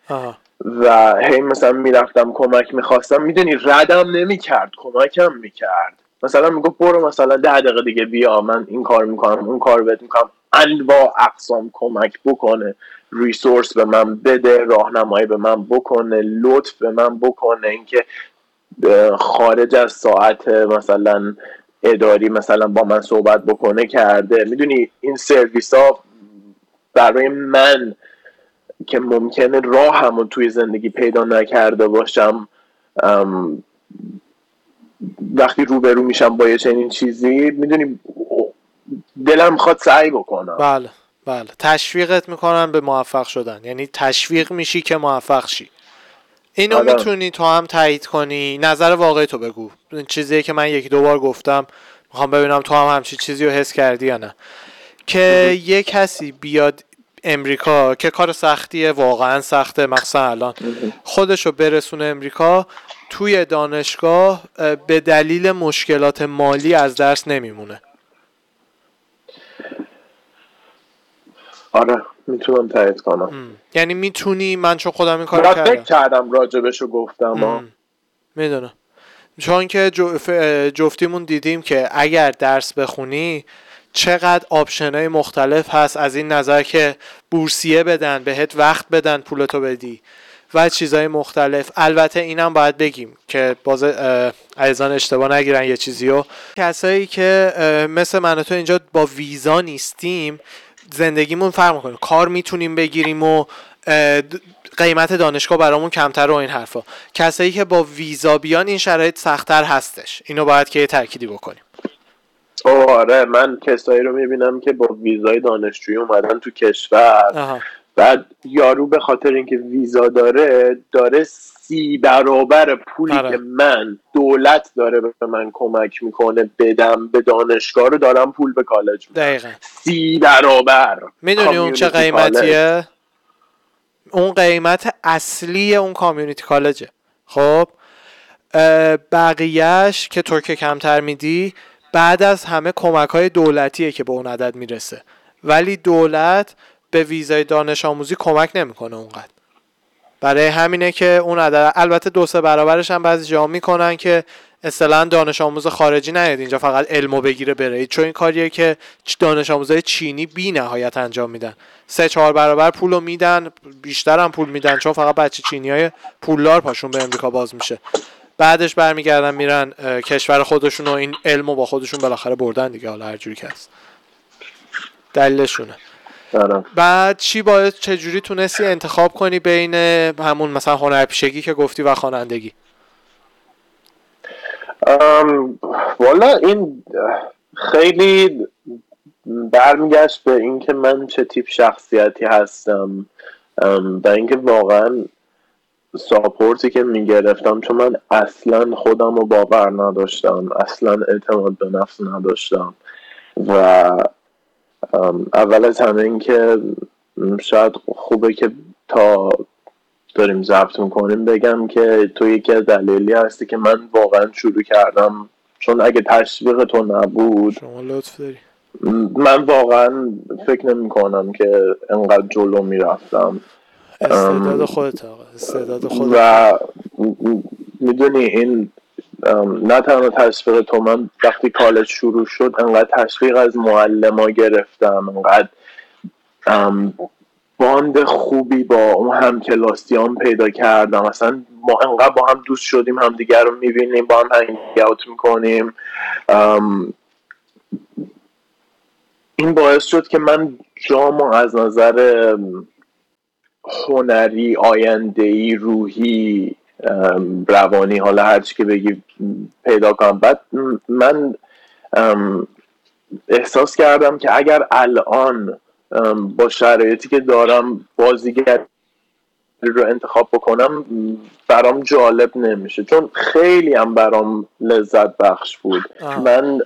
و هی مثلا می‌رفتم کمک می‌خواستم. می‌دونی ردم نمی‌کرد کمکم می‌کرد. مثلا می‌گفت برو مثلا ده دقیقه دیگه بیا من این کار می‌کنم اون کار بهت می‌کنم. انواع اقسام کمک بکنه ریسورس به من بده راهنمایی به من بکنه لطف به من بکنه. اینکه خارج از ساعت مثلا اداری مثلا با من صحبت بکنه کرده. می‌دونی این سرویس ها برای من که ممکنه راه همون توی زندگی پیدا نکرده باشم وقتی روبرو میشم با یه چنین چیزی می‌دونی دلم می‌خواد سعی بکنم. بله بله. تشویقت می‌کنم به موفق شدن. یعنی تشویق میشی که موفق شی. اینو آره. می‌تونی تو هم تایید کنی. نظر واقعی تو بگو. چیزی که من یکی دو بار گفتم. می‌خوام ببینم تو هم همچی چیزی رو حس کردی یا نه. که یه کسی بیاد امریکا که کار سختیه واقعا سخته مخصوصا الان. خودش رو برسونه امریکا توی دانشگاه به دلیل مشکلات مالی از درس نمیمونه. آره می‌تونم تایید کنم. یعنی می‌تونی؟ من چون خودم این کار کردم. فکر کردم راجبشو گفتم می‌دونم. چون که جفتیمون دیدیم که اگر درس بخونی چقدر آپشن های مختلف هست از این نظر که بورسیه بدن بهت وقت بدن پولتو بدی و چیزهای مختلف. البته اینم باید بگیم که باز عزیزان اشتباه نگیرن یه چیزیو. کسایی که مثل من تو اینجا با ویزا نیستیم زندگیمون فرق می‌کنه. کار می‌تونیم بگیریم و قیمت دانشگاه برامون کمتر و این حرفا. کسایی که با ویزا بیان این شرایط سختتر هستش. اینو باید که یه ترکیدی بکنیم. آره من کسایی رو می‌بینم که با ویزای دانشجویی اومدن تو کشور. بعد یارو به خاطر اینکه ویزا داره داره سی برابر پولی آره. که من دولت داره به من کمک می‌کنه بدم به دانشگاه رو دارم پول به کالج دقیقا. سی برابر. می‌دونی اون چه قیمتیه؟ اون قیمت اصلی اون کامیونیتی کالجه خب بقیهش که تو که کمتر میدی بعد از همه کمک های دولتیه که به اون عدد می‌رسه. ولی دولت به ویزای دانش آموزی کمک نمی‌کنه اونقدر. برای همینه که اون عدد البته دو سه برابرش هم بعضی جا می‌کنن که اصلا دانش آموز خارجی نیاد اینجا فقط علمو بگیره بره. چون این کاریه که دانش آموزای چینی بی نهایت انجام میدن. سه چهار برابر پولو میدن بیشتر هم پول میدن چون فقط بچه چینی های پولدار پاشون به امریکا باز میشه. بعدش برمیگردن میرن کشور خودشون و این علمو با خودشون بالاخره بردن دیگه. حالا هر جوری که هست. دلیلشونه. بعد چی باید چجوری تونستی انتخاب کنی بین همون مثلا هنرپیشگی که گفتی و خوانندگی؟ والا این خیلی برمیگشت به اینکه من چه تیپ شخصیتی هستم و اینکه واقعا ساپورتی که می‌گرفتم چون من اصلا خودم رو باور نداشتم اصلا اعتماد به نفس نداشتم و اول از همه اینکه شاید خوبه که تا داریم ضبط می‌کنیم بگم که تو یکی از دلیلی هستی که من واقعا شروع کردم. چون اگه تشویق تو نبود شما لطف داری. من واقعا فکر نمی کنم که انقدر جلو می‌رفتم. استعداد خودت آقا استعداد خودت. و می‌دونی این نه تنها تشویق تو من وقتی کالج شروع شد انقدر تشویق از معلم ها گرفتم انقدر باند خوبی با اون همکلاسیان پیدا کردم. اصلا ما انقدر با هم دوست شدیم همدیگر رو می‌بینیم با هم هنگ اوت می‌کنیم. این باعث شد که من جامو از نظر هنری آینده روحی ام، روانی حالا هر چی که بگی پیدا کنم. بعد من احساس کردم که اگر الان با شرایطی که دارم بازیگر رو انتخاب بکنم برام جالب نمیشه. چون خیلی هم برام لذت بخش بود. آها. من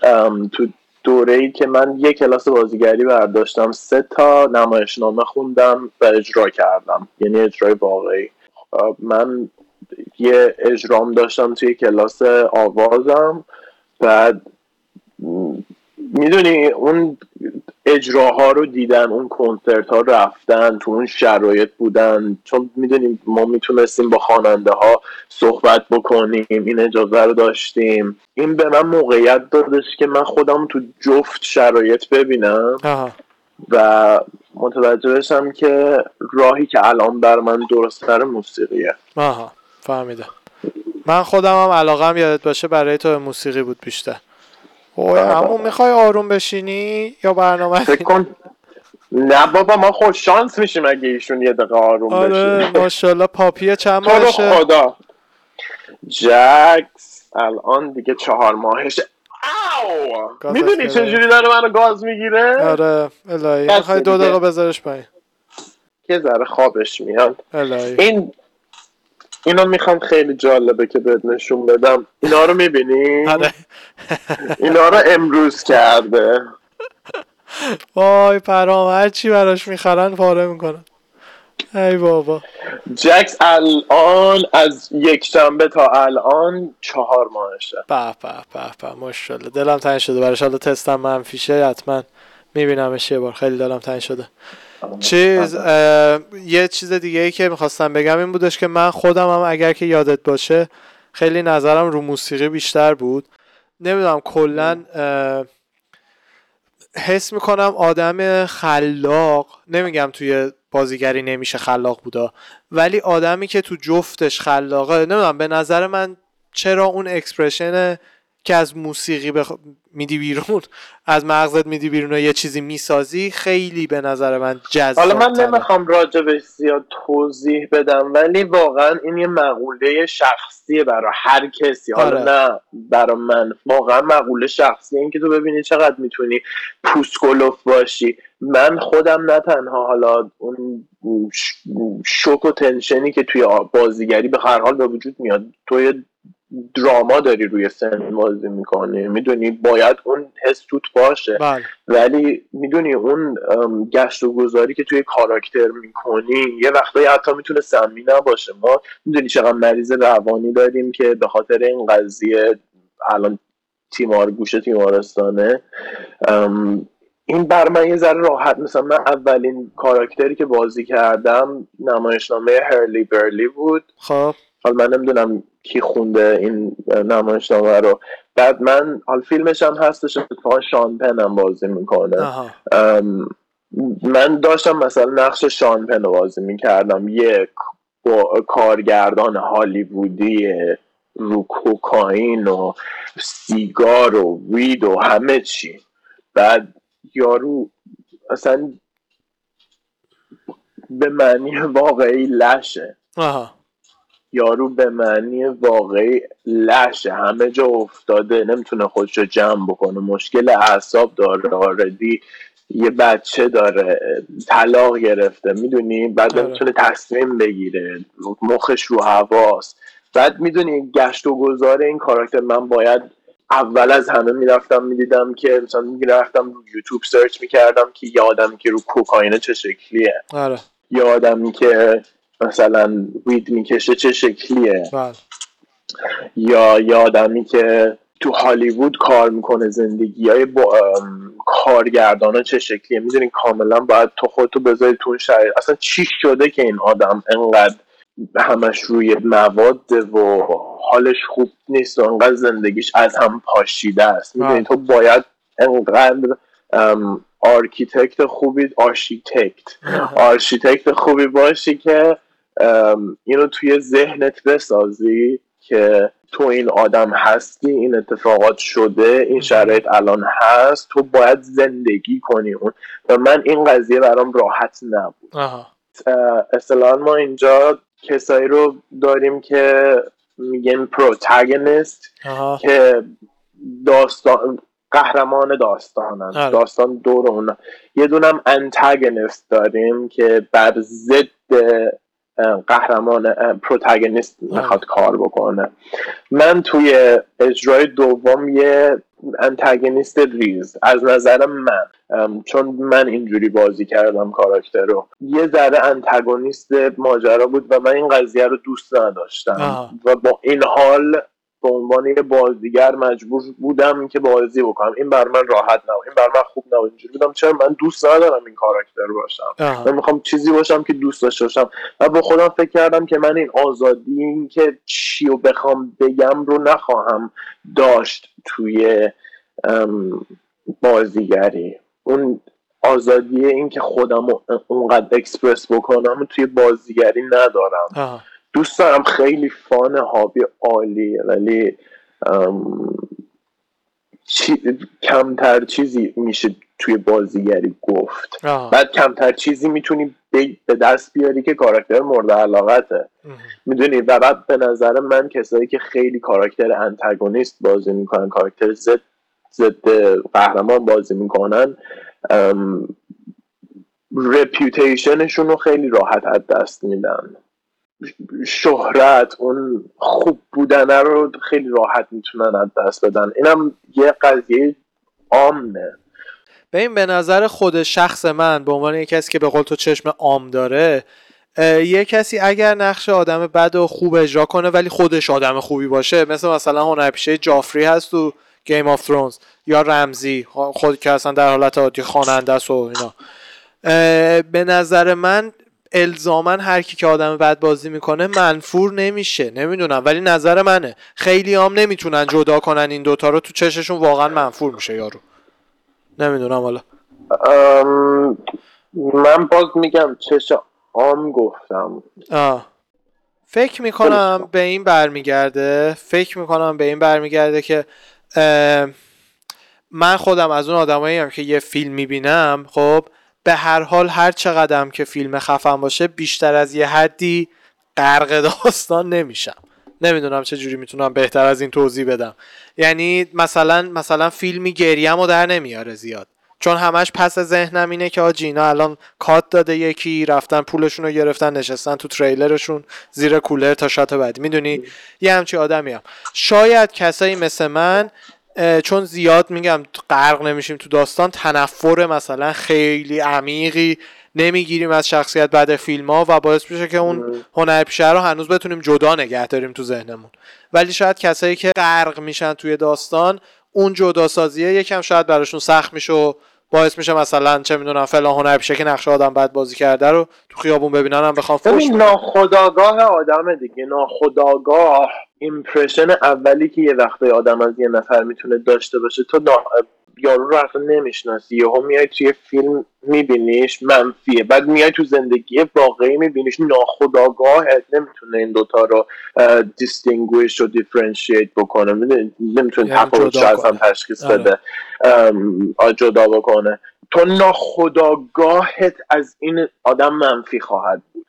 تو دوره ای که من یک کلاس بازیگری برداشتم سه تا نمایشنامه خوندم و اجرا کردم. یعنی اجرای واقعی. من یه اجرام داشتم توی کلاس آوازم. بعد می‌دونی اون اجراها رو دیدن اون کنسرت ها رفتن تو اون شرایط بودن. چون می‌دونیم ما می‌تونستیم با خواننده ها صحبت بکنیم این اجازه رو داشتیم. این به من موقعیت دادش که من خودم تو جفت شرایط ببینم. آها. و متوجه بشم که راهی که الان بر من درست تر موسیقیه. آها فهمیدم. من خودم هم علاقم یادت باشه برای تو موسیقی بود بیشتر. همون می‌خوای آروم بشینی یا برنامه؟ فکر کن نه بابا ما خوش شانس میشیم اگه ایشون یه دقیقه آروم آره بشیم ماشاءالله پاپی چند ماهشه؟ خدا. جکس الان دیگه چهار ماهشه او گازت می‌دونی. چجوری داره منو گاز می‌گیره؟ آره الهی می‌خوای دو. دقیقه بذارش پایین. یه ذره خوابش میاد. الهی. این اینو می‌خوام خیلی جالبه که بهت نشون بدم. اینا رو می‌بینی؟ آره. اینا رو امروز کرده. وای پرام هر چی براش می‌خرن پاره می‌کنن. ای بابا. جکس الان از یک شنبه تا الان چهار ماهشه. به به به به. ماشاءالله. دلم تنگ شده. براش حالا تستم منفیشه حتما میبینمش یه بار. خیلی دلم تنگ شده. چیز یه چیز دیگه ای که می‌خواستم بگم این بودش که من خودم هم اگر که یادت باشه خیلی نظرم رو موسیقی بیشتر بود. نمی‌دونم کلا حس می‌کنم آدم خلاق نمیگم توی بازیگری نمیشه خلاق بودا ولی آدمی که تو جفتش خلاقه نمی‌دونم به نظر من چرا اون expression که از موسیقی بخ... میدی بیرون از مغزت میدی بیرون و یه چیزی می‌سازی خیلی به نظر من جذاب حالا من نمی‌خوام راجبش زیاد توضیح بدم ولی واقعا این یه مقوله شخصیه برای هر کسی. حالا آره. نه برای من. واقعا مقوله شخصیه این که تو ببینی چقدر می‌تونی پوست‌کلفت باشی. من خودم نه تنها حالا اون شوک و تنشنی که توی بازیگری به هر حال به وجود میاد توی دراما داری روی سن بازی می‌کنی. می‌دونی باید اون حس توت باشه. بله. ولی می‌دونی اون گشت و گذاری که توی کاراکتر می‌کنی یه وقتایی حتی می‌تونه سمی نباشه. ما می‌دونی چقدر مریض روانی داریم که به خاطر این قضیه الان تیمار گوشه تیمارستانه. این بر من یه ذره راحت مثلا من اولین کاراکتری که بازی کردم نمایشنامه هرلی برلی بود. خب. حالا من نمی‌دونم کی خونده این نمایشنامه رو. بعد من حال فیلمش هم هستش اتفاقا شان پن هم بازی می‌کنه. من داشتم مثلا نقش شان پن رو بازی می‌کردم. یک با کارگردان هالیوودی رو کوکائین و سیگار و وید و همه چی. بعد یارو اصلا به معنی واقعی لشه. آها. یارو به معنی واقعی لشه همه جا افتاده نمی‌تونه خودش رو جمع بکنه. مشکل اعصاب داره آردی یه بچه داره طلاق گرفته می‌دونی؟ بعد آره. نمی‌تونه تصمیم بگیره مخش رو هواست. بعد می‌دونی گشت و گذار این کاراکتر من باید اول از همه می‌رفتم می‌دیدم که مثلا می‌رفتم رو یوتیوب سرچ می‌کردم که یه آدمی که رو کوکائینه چه شکلیه. آره. یه آدمی که مثلا وید می‌کشه چه شکلیه؟ بله. یا یه آدمی که تو هالیوود کار می‌کنه زندگی های با کارگردان چه شکلیه؟ می‌دونی کاملا باید تو خودتو بذاری تو اون شرایط اصلا چی شده که این آدم انقدر همش روی مواد و حالش خوب نیست و انقدر زندگیش از هم پاشیده است؟ می‌دونی بله. تو باید انقدر architect خوبی آرشیتکت. آرشیتکت خوبی باشی که اینو توی ذهنت بسازی که تو این آدم هستی این اتفاقات شده این شرایط الان هست تو باید زندگی کنی اون. و من این قضیه برام راحت نبود. اصطلاحا ما اینجا کسایی رو داریم که میگن پروتاگونیست که داستان قهرمان داستانن. آره. داستان دور اونا. یه دونم انتاگونیست داریم که بر ضد قهرمان پروتاگونیست می‌خواد کار بکنه. من توی اجرای دوم یه انتاگونیست ریز از نظر من. چون من اینجوری بازی کردم کاراکتر رو. یه ذره انتاگونیست ماجرا بود و من این قضیه رو دوست نداشتم. و با این حال به عنوان یه بازیگر مجبور بودم که بازی بکنم. این بر من راحت نبود. این بر من خوب نبود. اینجوری بودم. چرا من دوست ندارم این کاراکتر باشم. آها. من می‌خوام چیزی باشم که دوست داشته باشم. و با خودم فکر کردم که من این آزادی این که چی رو بخوام بگم رو نخواهم داشت توی بازیگری. اون آزادی این که خودم اونقدر اکسپرس بکنم توی بازیگری ندارم. آها. دوست دارم خیلی فان هابی عالیه ولی ام، چی- کمتر چیزی میشه توی بازیگری گفت آها. بعد کمتر چیزی می‌تونی به به دست بیاری که کاراکتر مورد علاقته. می‌دونی و بعد به نظر من کسایی که خیلی کاراکتر انتاگونیست بازی می‌کنن کاراکتر ضد ضد قهرمان بازی می‌کنن رپیوتیشنشون رو خیلی راحت از دست میدن شهرت اون خوب بودنه رو خیلی راحت می‌تونن از دست بدن. اینم یه قضیه عامه. ببین به نظر خود شخص من به عنوان یک کسی که به قول تو چشم عام داره یه کسی اگر نقش آدم بد و خوب اجرا کنه ولی خودش آدم خوبی باشه. مثل مثلا هنرپیشه جافری هست تو گیم آف ترونز یا رمزی خود که اصلا در حالت عادی خواننده است و اینا. به نظر من الزاما هر کی که آدم بد بازی می‌کنه منفور نمیشه. نمی‌دونم ولی نظر منه. خیلی هم نمی‌تونن جدا کنن این دوتا رو. تو چششون واقعا منفور میشه یارو. نمی‌دونم حالا. ام، من باز میگم چش عام گفتم. آه. فکر می‌کنم به این برمیگرده. فکر می‌کنم به این برمیگرده که من خودم از اون آدمایی هم که یه فیلم می‌بینم خب به هر حال هر چقدرم که فیلم خفن باشه بیشتر از یه حدی غرق داستان نمیشم. نمی‌دونم چه جوری می‌تونم بهتر از این توضیح بدم. یعنی مثلا مثلا فیلمی گریم و در نمیاره زیاد. چون همش پس ذهنم اینه که آجی اینا الان کات داده یکی رفتن پولشون رو گرفتن نشستن تو تریلرشون زیر کولر تا شات بعدی. می‌دونی؟ یه همچی آدمی هم شاید کسایی مثل من چون زیاد میگم غرق نمیشیم تو داستان تنفر مثلا خیلی عمیقی نمی‌گیریم از شخصیت بعد فیلم ها و باعث میشه که اون هنرپیشه رو هنوز بتونیم جدا نگه داریم تو ذهنمون. ولی شاید کسایی که غرق میشن توی داستان اون جدا سازیه یکم شاید براشون سخت میشه و باعث میشه مثلا چه می‌دونم فلان هنرپیشه که نقش آدم بد بازی کرده رو تو خیابون ببینن هم بخوام فوش ببین. ناخداگاه آدم دیگه ناخداگاه ایمپرشن اولی که یه وقتی آدم از یه نفر می‌تونه داشته باشه تو. یارو رو اصلا نمی‌شناسی. یهو میای توی فیلم میبینیش منفیه. بعد میای تو زندگی واقعی میبینیش ناخداگاهت نمی‌تونه این دوتا رو distinguish و differentiate بکنه. نمی‌تونه تفاوتش از هم. تشخیص آره. بده. جدا بکنه. تو ناخداگاهت از این آدم منفی خواهد بود.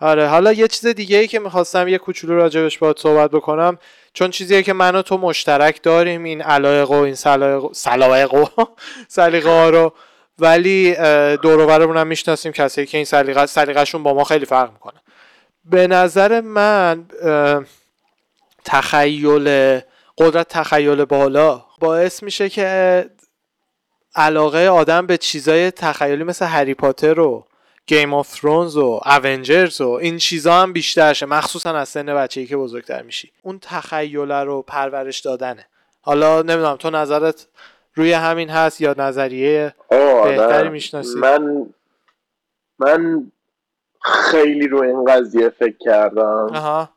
آره حالا یه چیز دیگه ای که می‌خواستم یه کوچولو راجبش باید صحبت بکنم چون چیزیه که من و تو مشترک داریم این علایق و این سلایق و سلیقه ها رو. ولی دور هم می‌شناسیم کسی که این سلیقه سلیقهشون با ما خیلی فرق می‌کنه. به نظر من تخیل قدرت تخیل بالا باعث میشه که علاقه آدم به چیزای تخیلی مثل هری پاتر و گیم آف ترونز و اونجرز و این چیزا هم بیشتر شه مخصوصا از سن بچه‌ای که بزرگتر میشی. اون تخیل رو پرورش دادنه. حالا نمی‌دونم تو نظرت روی همین هست یا نظریه بهتری می‌شناسی؟ من من خیلی روی این قضیه فکر کردم. آها.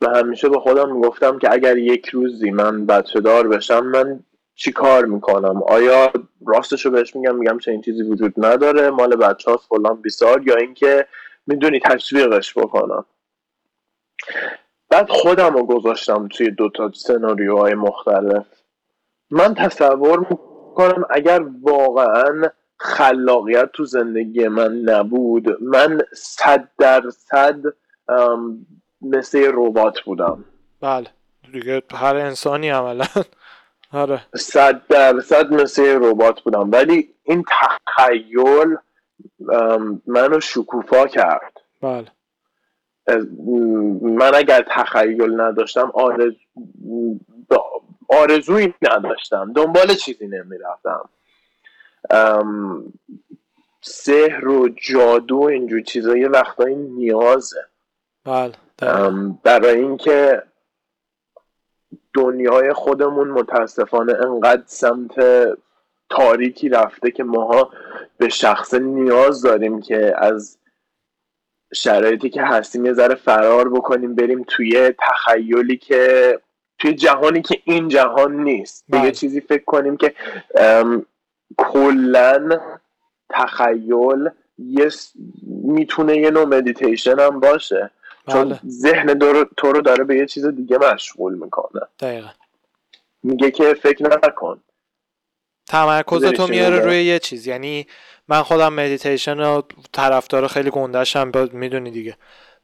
و همیشه به خودم می‌گفتم که اگر یک روزی من بچه دار بشم من چی کار می‌کنم؟ آیا راستشو بهش میگم؟ میگم چه این چیزی وجود نداره. مال بچه هاست فلان بیسار یا اینکه می‌دونی تشویقش بکنم. بعد خودم رو گذاشتم توی دوتا سناریوهای مختلف. من تصور می‌کنم اگر واقعا خلاقیت تو زندگی من نبود من صد درصد مثل ربات بودم. بله. دیگه هر انسانی عملا. آره. صد درصد مثل ربات بودم. ولی این تخیل منو شکوفا کرد. بله. من اگر تخیل نداشتم آرز... آرزویی نداشتم. دنبال چیزی نمی‌رفتم. سحر و جادو اینجور چیزا یه وقتایی نیازه. بله برای اینکه دنیای خودمون متاسفانه انقدر سمت تاریکی رفته که ماها به شخص نیاز داریم که از شرایطی که هستیم یه ذره فرار بکنیم بریم توی تخیلی که توی جهانی که این جهان نیست به یه بله. چیزی فکر کنیم که کلا تخیل یه می‌تونه یه نوع مدیتیشن هم باشه چون بله. ذهن تو رو داره به یه چیز دیگه مشغول می‌کنه. دقیقا. میگه که فکر نکن. تمرکز تو میاره روی یه چیز. یعنی من خودم مدیتیشن و طرفدار خیلی گندشم می‌دونی دیگه.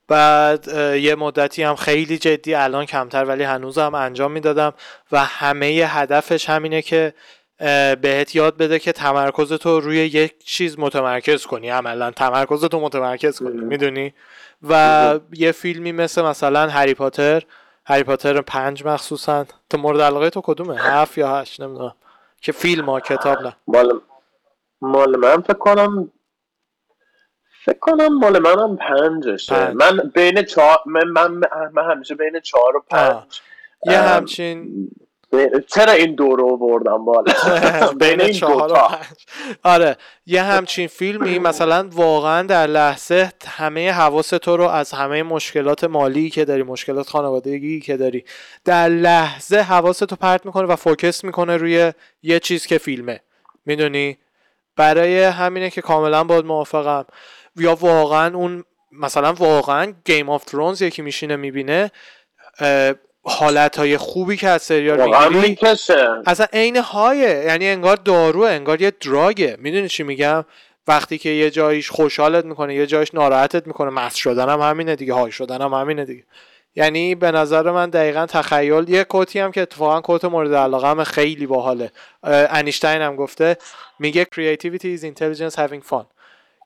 بعد یه مدتی هم خیلی جدی الان کمتر ولی هنوز هم انجام می‌دادم و همه هدفش همینه که بهت یاد بده که تمرکز تو روی یک چیز متمرکز کنی عملا تمرکز تو متمرکز کنی می‌دونی؟ و یه فیلمی مثل مثلا هری پاتر هری پاتر پنج مخصوصا تو مورد علاقه تو کدومه؟ هفت یا هشت نمی‌دونم. که فیلم ها کتاب نه. مال مال من فکر کنم فکر کنم مال منم پنجشه. پنج. من بین چهار من, من, من همیشه بین چهار و پنج. یه همچین چرا این دو رو بردم بالا؟ بین این دوتا. آره یه همچین فیلمی مثلا واقعا در لحظه همه حواس تو رو از همه مشکلات مالی که داری مشکلات خانوادگی که داری در لحظه حواس تو پرت می‌کنه و فوکس می‌کنه روی یه چیز که فیلمه. می‌دونی؟ برای همینه که کاملا باید موافقم. یا واقعا اون مثلا واقعا گیم آف ترونز یکی میشینه می‌بینه حالت های خوبی که از سریال می‌گیری. اصلا عین هایه یعنی انگار داروه انگار یه دراگه. می‌دونی چی میگم؟ وقتی که یه جایش خوشحالت می‌کنه یه جایش ناراحتت می‌کنه. مست شدن هم همینه دیگه های شدن هم همینه دیگه. یعنی به نظر من دقیقا تخیل. یه کوتی هم که اتفاقا کوت مورد علاقه هم خیلی باحاله. انیشتین هم گفته. میگه creativity is intelligence having fun.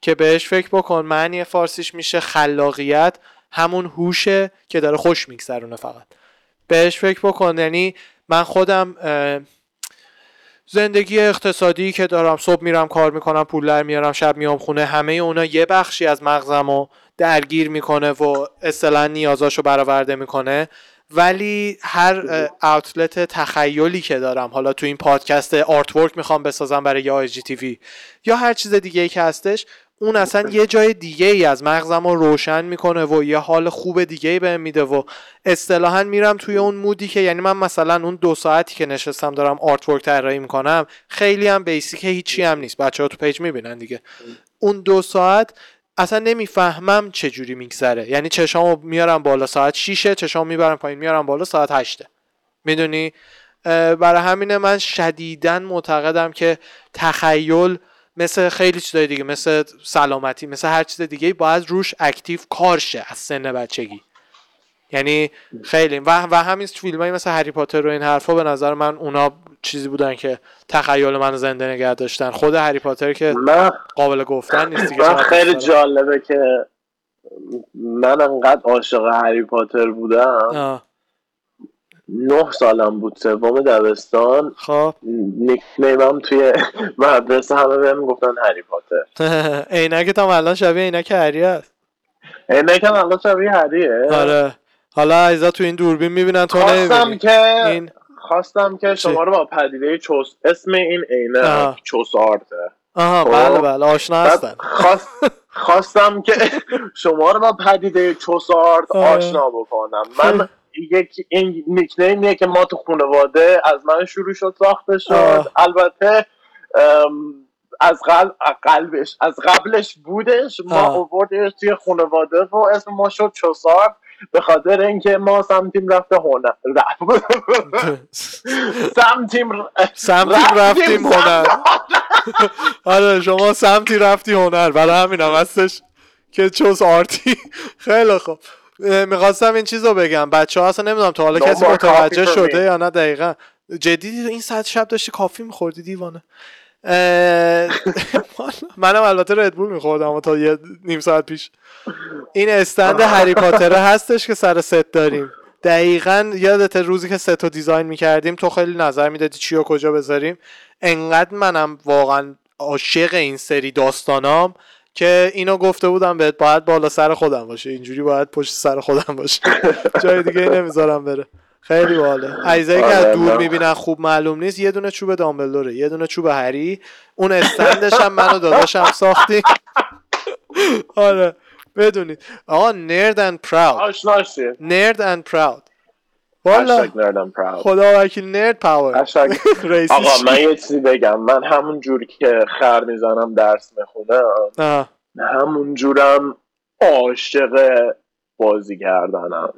که بهش فکر بکن معنی فارسیش میشه خلاقیت. همون هوشه که داره خوش میگذرونه فقط. بهش فکر بکن. یعنی من خودم زندگی اقتصادی که دارم صبح میرم کار می‌کنم پول در میارم شب میام خونه همه اونا یه بخشی از مغزم رو درگیر می‌کنه و اصطلاحا نیازاشو برآورده می‌کنه. ولی هر outlet تخیلی که دارم حالا تو این پادکست artwork می‌خوام بسازم برای یا تی یا هر چیز دیگه ای که هستش اون اصلا یه جای دیگه ای از مغزم رو روشن می‌کنه و یه حال خوب دیگه ای بهم میده و اصطلاحا میرم توی اون mood ی که یعنی من مثلا اون دو ساعتی که نشستم دارم artwork طراحی می‌کنم خیلی هم basic هیچی هم نیست. بچه ها تو پیج می‌بینن دیگه. اون دو ساعت اصلا نمی‌فهمم چه جوری میگذره. یعنی چشامو میارم بالا ساعت 6 چشامو می‌برم پایین میارم بالا ساعت 8 می‌دونی؟ برای همینه من شدیدا معتقدم که تخیل مثل خیلی چیزای دیگه مثل سلامتی مثل هر چیز دیگه باید روش اکتیو کار شه از سن بچگی. یعنی خیلی. و, و همین فیلم مثل هری پاتر و این حرفا به نظر من اونا چیزی بودن که تخیل من زنده نگه داشتن. خود هری پاتر که من قابل گفتن نیست دیگه من خیلی. جالبه که من انقدر عاشق هری پاتر بودم. آه، نه سالم بود سوم دبستان. خب. نیک نیمم توی مدرسه همه بهم گفتن هری پاتر. عینک هم الان شبیه عینک هری هست. اینه که الان شبیه هریه. آره. حالا عزیزا تو این دوربین می‌بینن تو خواستم که این خواستم که شما رو با پدیده چوس اسم این عینه. چوس آرته آها خب. بله بله آشنا هستن. خواست خواستم که شما رو با پدیده چوس آرت آره. آشنا بکنم. من یک این نیکنیمیه که ما تو خانواده از من شروع شد ساخته شد. آه. البته از قلب قلبش از قبلش بودش ما. آوردش توی خانواده و اسم ما شد چوسارت به خاطر اینکه ما سمتیم رفته هنر سمتیم سمتی رفتیم هنر. آره شما سمتی رفتی هنر. برای همین هم هستش که چوز آرتی. خیلی خوب. می‌خواستم این چیز رو بگم. بچه ها اصلا نمی‌دونم تا حالا No کسی متوجه شده. یا نه دقیقا. جدیدی این ساعت شب داشتی کافی میخوردی دیوانه. منم البته ردبول میخوردم تا یه نیم ساعت پیش. این استند هری پاتره هستش که سر ست داریم. دقیقا یادت روزی که ست رو دیزاین می‌کردیم تو خیلی نظر می‌دادی چی و کجا بذاریم. انقدر منم واقعا عاشق این سری داستانام که اینو گفته بودم بهت باید بالا سر خودم باشه. اینجوری باید پشت سر خودم باشه. جای دیگه نمی‌ذارم بره. خیلی باله. عیزایی که از آره، دور. می‌بینن خوب معلوم نیست یه دونه چوب دامبلدوره یه دونه چوب هری اون استندش هم من و داداشم ساختیم. آره بدونید. آقا nerd and proud nerd and proud والا خدا وکیل nerd power آقا؟ من یه چیزی بگم من همون جور که خر می‌زنم درس می‌خونم. همون جورم عاشق بازی کردنم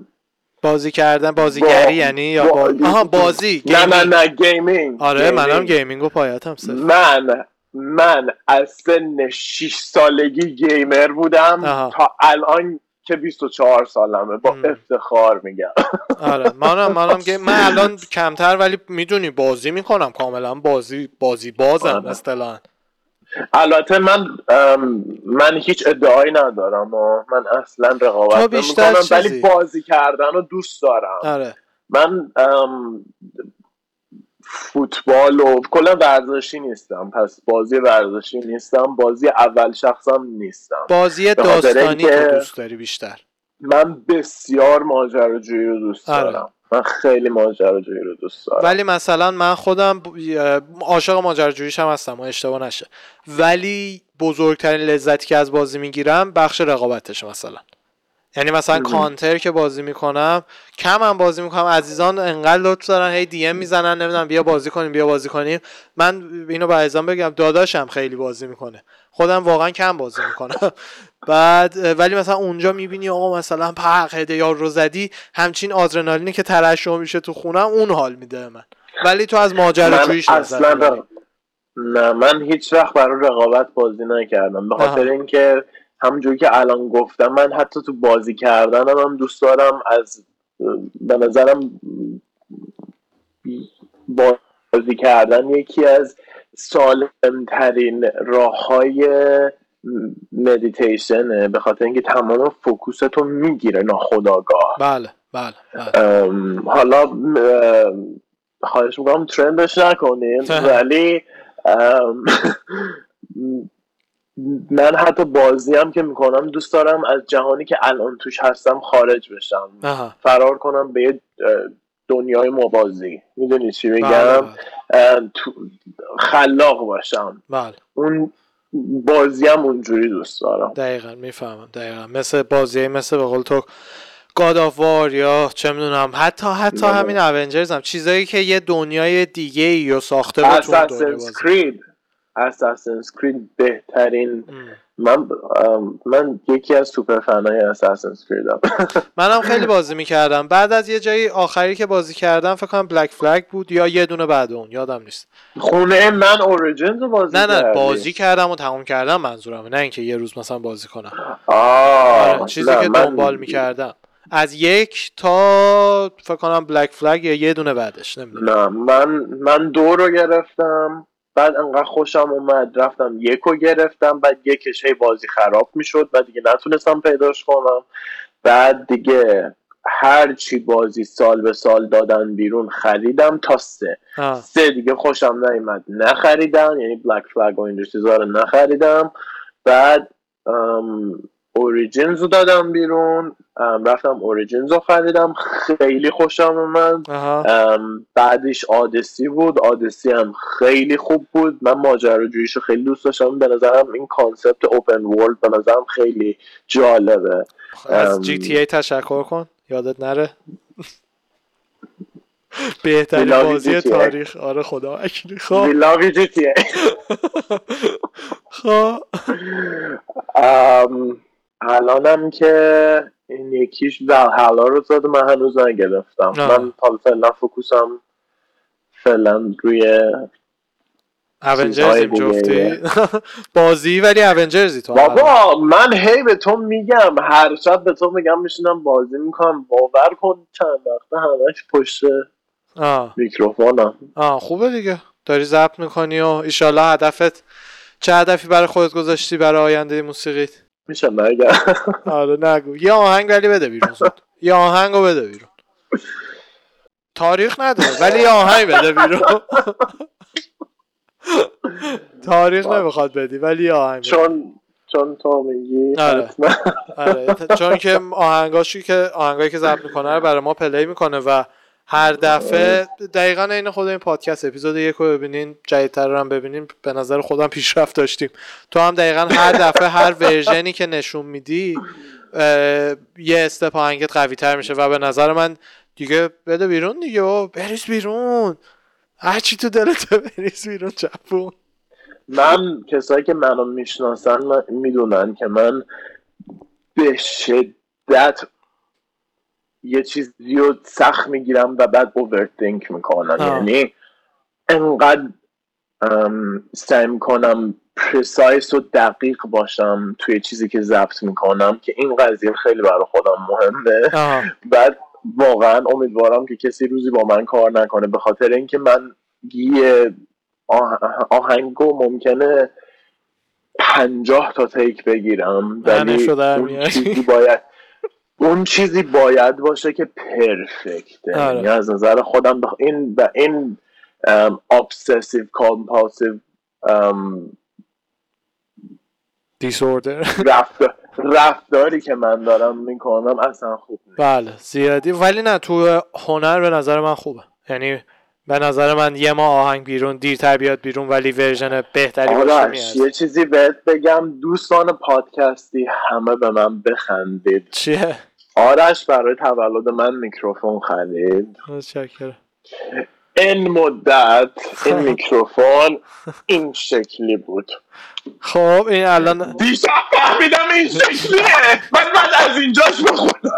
بازی کردن بازیگری با- یعنی یا با- با... آها بازی نه نه. نه gaming آره منم gaming. و پایتم صرف من من از سن 6 سالگی گیمر بودم آها. تا الان که 24 سالمه با. افتخار میگم آره منم منم گیم من الان کمتر ولی می‌دونی بازی می‌کنم کاملا بازی بازی بازم آره. اصطلاحا البته من من هیچ ادعایی ندارم و من اصلا رقابت نمی‌کنم ولی. بازی کردن رو دوست دارم آره من فوتبال و کلا ورزشی نیستم. پس بازی ورزشی نیستم. بازی اول شخصم نیستم. بازی داستانی تو دوست داری بیشتر. من بسیار ماجراجویی رو دوست آره. دارم. من خیلی ماجراجویی رو دوست دارم. ولی مثلا من خودم عاشق ماجراجوییش هم هستم. و اشتباه نشه. ولی بزرگترین لذتی که از بازی می‌گیرم بخش رقابتش مثلا. یعنی مثلا. کانتر که بازی می‌کنم کم هم بازی می‌کنم. عزیزان انقدر لطف دارن هی دی ام می‌زنن نمی‌دونم بیا بازی کنیم بیا بازی کنیم. من اینو به عزیزان بگم داداشم خیلی بازی می‌کنه. خودم واقعا کم بازی می‌کنم. بعد ولی مثلا اونجا می‌بینی آقا مثلا پق هدیار رو زدی همچین آدرنالینی که ترشح میشه تو خونم اون حال میده به من. ولی تو از ماجراجوییش اصلا نه من هیچ وقت برای رقابت بازی نکردم. به خاطر. اینکه همونجوری که الان گفتم من حتی تو بازی کردنم هم دوست دارم از به نظرم بازی کردن یکی از سالمترین راه های مدیتیشنه به خاطر اینکه تمام فوکوستو می‌گیره ناخداگاه بله بله بله. حالا خواهش می‌کنم ترندش نکنین ولی من حتی بازی هم که می‌کنم دوست دارم از جهانی که الان توش هستم خارج بشم. آها. فرار کنم به یه دنیای موازی می‌دونی چی بله بگم بله, تو- خلاق باشم. بله. اون بازی هم اونجوری دوست دارم. دقیقا می‌فهمم. دقیقا. مثل بازی مثل به قول تو گاد آف وار یا چه می‌دونم حتی حتی. همین اونجرز هم. چیزایی که یه دنیای دیگه ای رو ساخته به اساسنز کرید بهترین. من من یکی از سوپر فنای اساسنز کریدم منم خیلی بازی می‌کردم. بعد از یه جایی آخری که بازی کردم فکر کنم بلک فلگ بود یا یه دونه بعد اون یادم نیست. خونه من اوریجنز رو بازی نه نه کردی؟ بازی کردم و تموم کردم منظورمه نه اینکه یه روز مثلا بازی کنم. آه آره، چیزی نه، که من- دنبال می‌کردم. از یک تا فکر کنم بلک فلگ یا یه دونه بعدش نمی‌دونم. نه من من دو رو گرفتم. بعد انقدر خوشم اومد رفتم یک رو گرفتم بعد یکش هی بازی خراب می‌شد بعد دیگه نتونستم پیداش کنم. بعد دیگه هر چی بازی سال به سال دادن بیرون خریدم تا سه. آه. سه دیگه خوشم نیومد. نخریدم یعنی بلک فلگ و چیزا رو نخریدم. بعد اوریجینز رو دادم بیرون. رفتم Origins رو خریدم. خیلی خوشم اومد. بعدش آدسی بود. آدسی هم خیلی خوب بود. من ماجراجوییشو خیلی دوست داشتم. به نظرم این concept open world به نظرم خیلی جالبه. از. GT A تشکر کن. یادت نره. بهترین بازی. تاریخ. آره خدا وکیلی. We خب. الانم که این یکیش حالا رو زده من هنوز نگرفتم آه. من تا فعلا فکوسم فعلا روی اونجرزیم دیگه. جفتی. بازی ولی اونجرزی تو. بابا من هی به تو میگم. هر شب به تو میگم میشینم بازی می‌کنم. باور کن چند وقته همش پشت میکروفونم. آه خوبه دیگه. داری ضبط می‌کنی و ایشالله هدفت چه هدفی برای خودت گذاشتی برای آینده موسیقیت؟ میشه نگم آره نگو. یه آهنگ ولی بده بیرون زود. یه آهنگ رو بده بیرون. تاریخ نداره ولی یه آهنگ بده بیرون. تاریخ نمی‌خواد بدی ولی یه آهنگ. چون چون تو میگی آره. آره چون که آهنگاشی که آهنگایی که ضبط می‌کنه رو برای ما پلی می‌کنه و هر دفعه دقیقا این خود این پادکست اپیزود یک رو ببینین جدیدتر رو هم ببینین به نظر خودم پیشرفت داشتیم. تو هم دقیقا هر دفعه هر ورژنی که نشون میدی یه استپ آهنگت قوی تر میشه و به نظر من دیگه بده بیرون دیگه بابا، بریز بیرون. هرچی تو دلت بریز بیرون چپون. من کسایی که منو می‌شناسن می‌دونن که من به شدت یه چیزی رو سخت می‌گیرم و بعد اوورتینک می‌کنم آه. یعنی انقدر سعی می‌کنم پرسایس و دقیق باشم توی چیزی که ضبط می‌کنم که این قضیه خیلی برای خودم مهمه آها بعد واقعا امیدوارم که کسی روزی با من کار نکنه به خاطر اینکه من یه آه- آهنگو ممکنه پنجاه تا تیک بگیرم ولی اون. چیزی باید اون چیزی باید باشه که پرفکته. آره. یعنی از نظر خودم بخ... این و این compulsive ام، دیسوردر رفتار رفتاری که من دارم می‌کنم اصلا خوب نیست. بله زیادی. ولی نه تو هنر به نظر من خوبه. یعنی به نظر من یه ما آهنگ بیرون دیرتر بیاد بیرون ولی ورژن بهتری باشه یه چیزی بهت بگم دوستان پادکستی همه به من بخندید. چیه؟ آرش برای تولد من میکروفون خرید. متشکرم. این مدت این میکروفون این شکلی بود. خب این الان دیشب فهمیدم این شکلیه. من بعد از اینجاش بخونم.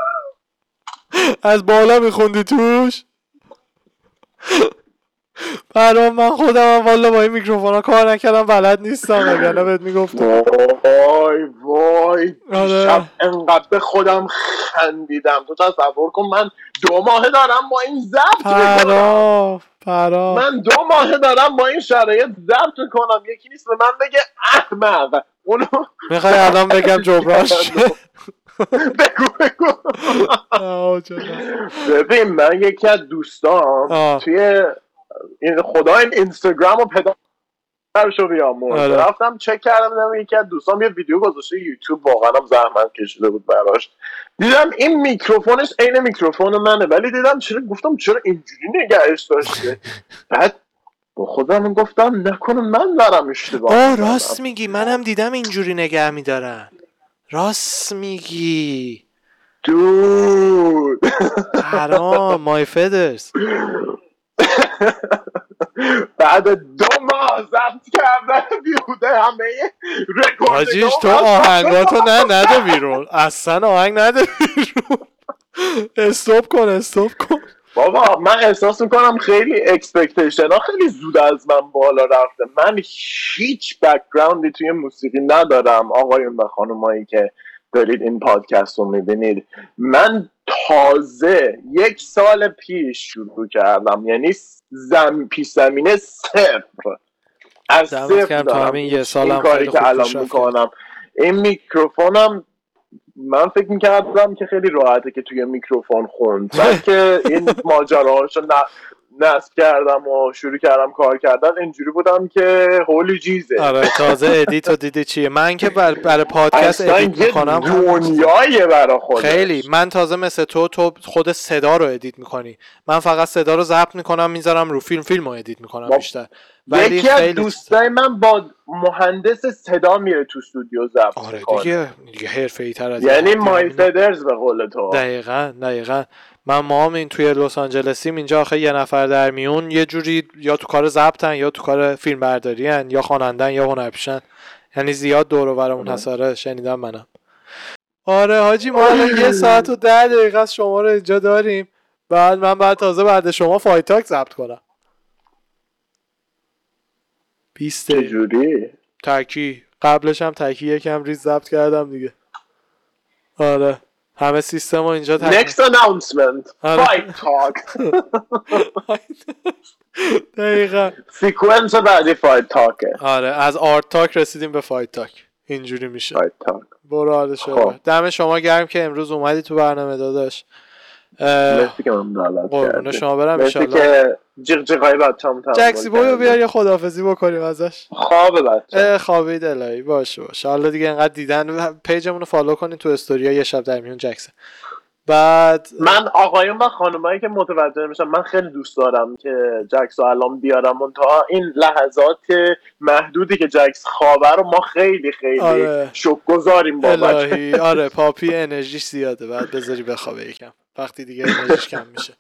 از بالا میخوندی توش؟ برام من خودم هم والا با این میکروفون ها کار نکردم بلد نیستم وگرنه بهت می‌گفتم. وای وای. آره. انقدر به خودم خندیدم. تو تصور کن من دو ماه دارم با این ضبط می‌کنم. پرا من دو ماه دارم با این شرایط ضبط می‌کنم. یکی نیست به من بگه احمق. اونو می‌خوای الان بگم جبرانش بگو بگو؟ ببین من یکی از دوستام آه. توی خدا این اینستاگرام رو پدرشو بیامرز آره. رفتم چک کردم دیدم یکی از دوستام یه ویدیو گذاشته یوتیوب واقعا هم زحمت کشیده بود براش دیدم این میکروفونش عین میکروفون منه ولی دیدم چرا گفتم چرا اینجوری نگهش داشته بعد با خودم گفتم نکنه من دارم اشتباه آه. راست میگی منم دیدم اینجوری نگه میدارن راست میگی. دود. حرام مای فدرز بعد دو ماه ضبط کردن بیهوده همه رکورد حاجیش تو آهنگاتو نه نده بیرون. اصلا آهنگ نده بیرون. استوب کن استوب کن. بابا من احساس می‌کنم خیلی اکسپکتیشن ها خیلی زود از من بالا رفته. من هیچ بکگراندی توی موسیقی ندارم. آقایون و خانمایی که دارید این پادکست رو می‌بینید. من تازه یک سال پیش شروع کردم. یعنی زم پیش زمینه صفر. از صفر دارم. یه سال این کاری که الان می‌کنم. این میکروفونم من فکر می‌کردم که خیلی راحته که توی میکروفون خوند. بعد که این ماجراهاشو نصب کردم و شروع کردم کار کردن اینجوری بودم که holy jeez آره تازه edit و دیدی چیه؟ من که برای بر پادکست edit می‌کنم دنیای برا خودش. خیلی. من تازه مثل تو تو خود صدا رو edit می‌کنی. من فقط صدا رو ضبط می‌کنم می‌ذارم رو فیلم فیلم رو edit می‌کنم بیشتر. ولی یکی از دوستای من با مهندس صدا میره تو استودیو ضبط آره دیگه دیگه حرفه‌ای تر از یعنی my feathers به قول تو. دقیقاً دقیقاً. من مام این توی لس آنجلسیم اینجا آخه یه نفر در میون یه جوری یا تو کار ضبطن یا تو کار فیلم برداری هن یا خوانندن یا هنرپیشن. یعنی زیاد دور و برمون حساره شنیدم منم آره حاجی ما الان یه ساعت و ده دقیقه از شما رو اینجا داریم. بعد من بعد تازه بعد شما Fight Talk ضبط کنم. 20 جوری تکی. قبلش هم تکی یکم ریز ضبط کردم دیگه. آره. همه سیستم رو اینجا تک... Next announcement. Fight Talk. دقیقا. sequence بعدی Fight Talk ه آره. از Art Talk رسیدیم به Fight Talk اینجوری میشه. Fight Talk برو حال شما دم شما گرم که امروز اومدی تو برنامه داداش. مرسی که من دعوت شما برم مرسی که جیغ جیغای بچه‌ام جکسی boy و بیار یه خدافزی بکنیم ازش. خواب بچه خوابید الهی باشه باشه. حالا دیگه انقدر دیدن پیجمون رو follow کنین تو استوریا یه شب در میون جکسه. بعد من آقایون و خانمایی که متوجه میشم من خیلی دوست دارم که جکس رو الان بیارم. تا این لحظات محدودی که جکس خوابه رو ما خیلی خیلی آره. شکرگزاریم آره puppy انرژیش زیاده. بعد بذاری بخوابه یکم. وقتی دیگه انرژیش کم میشه.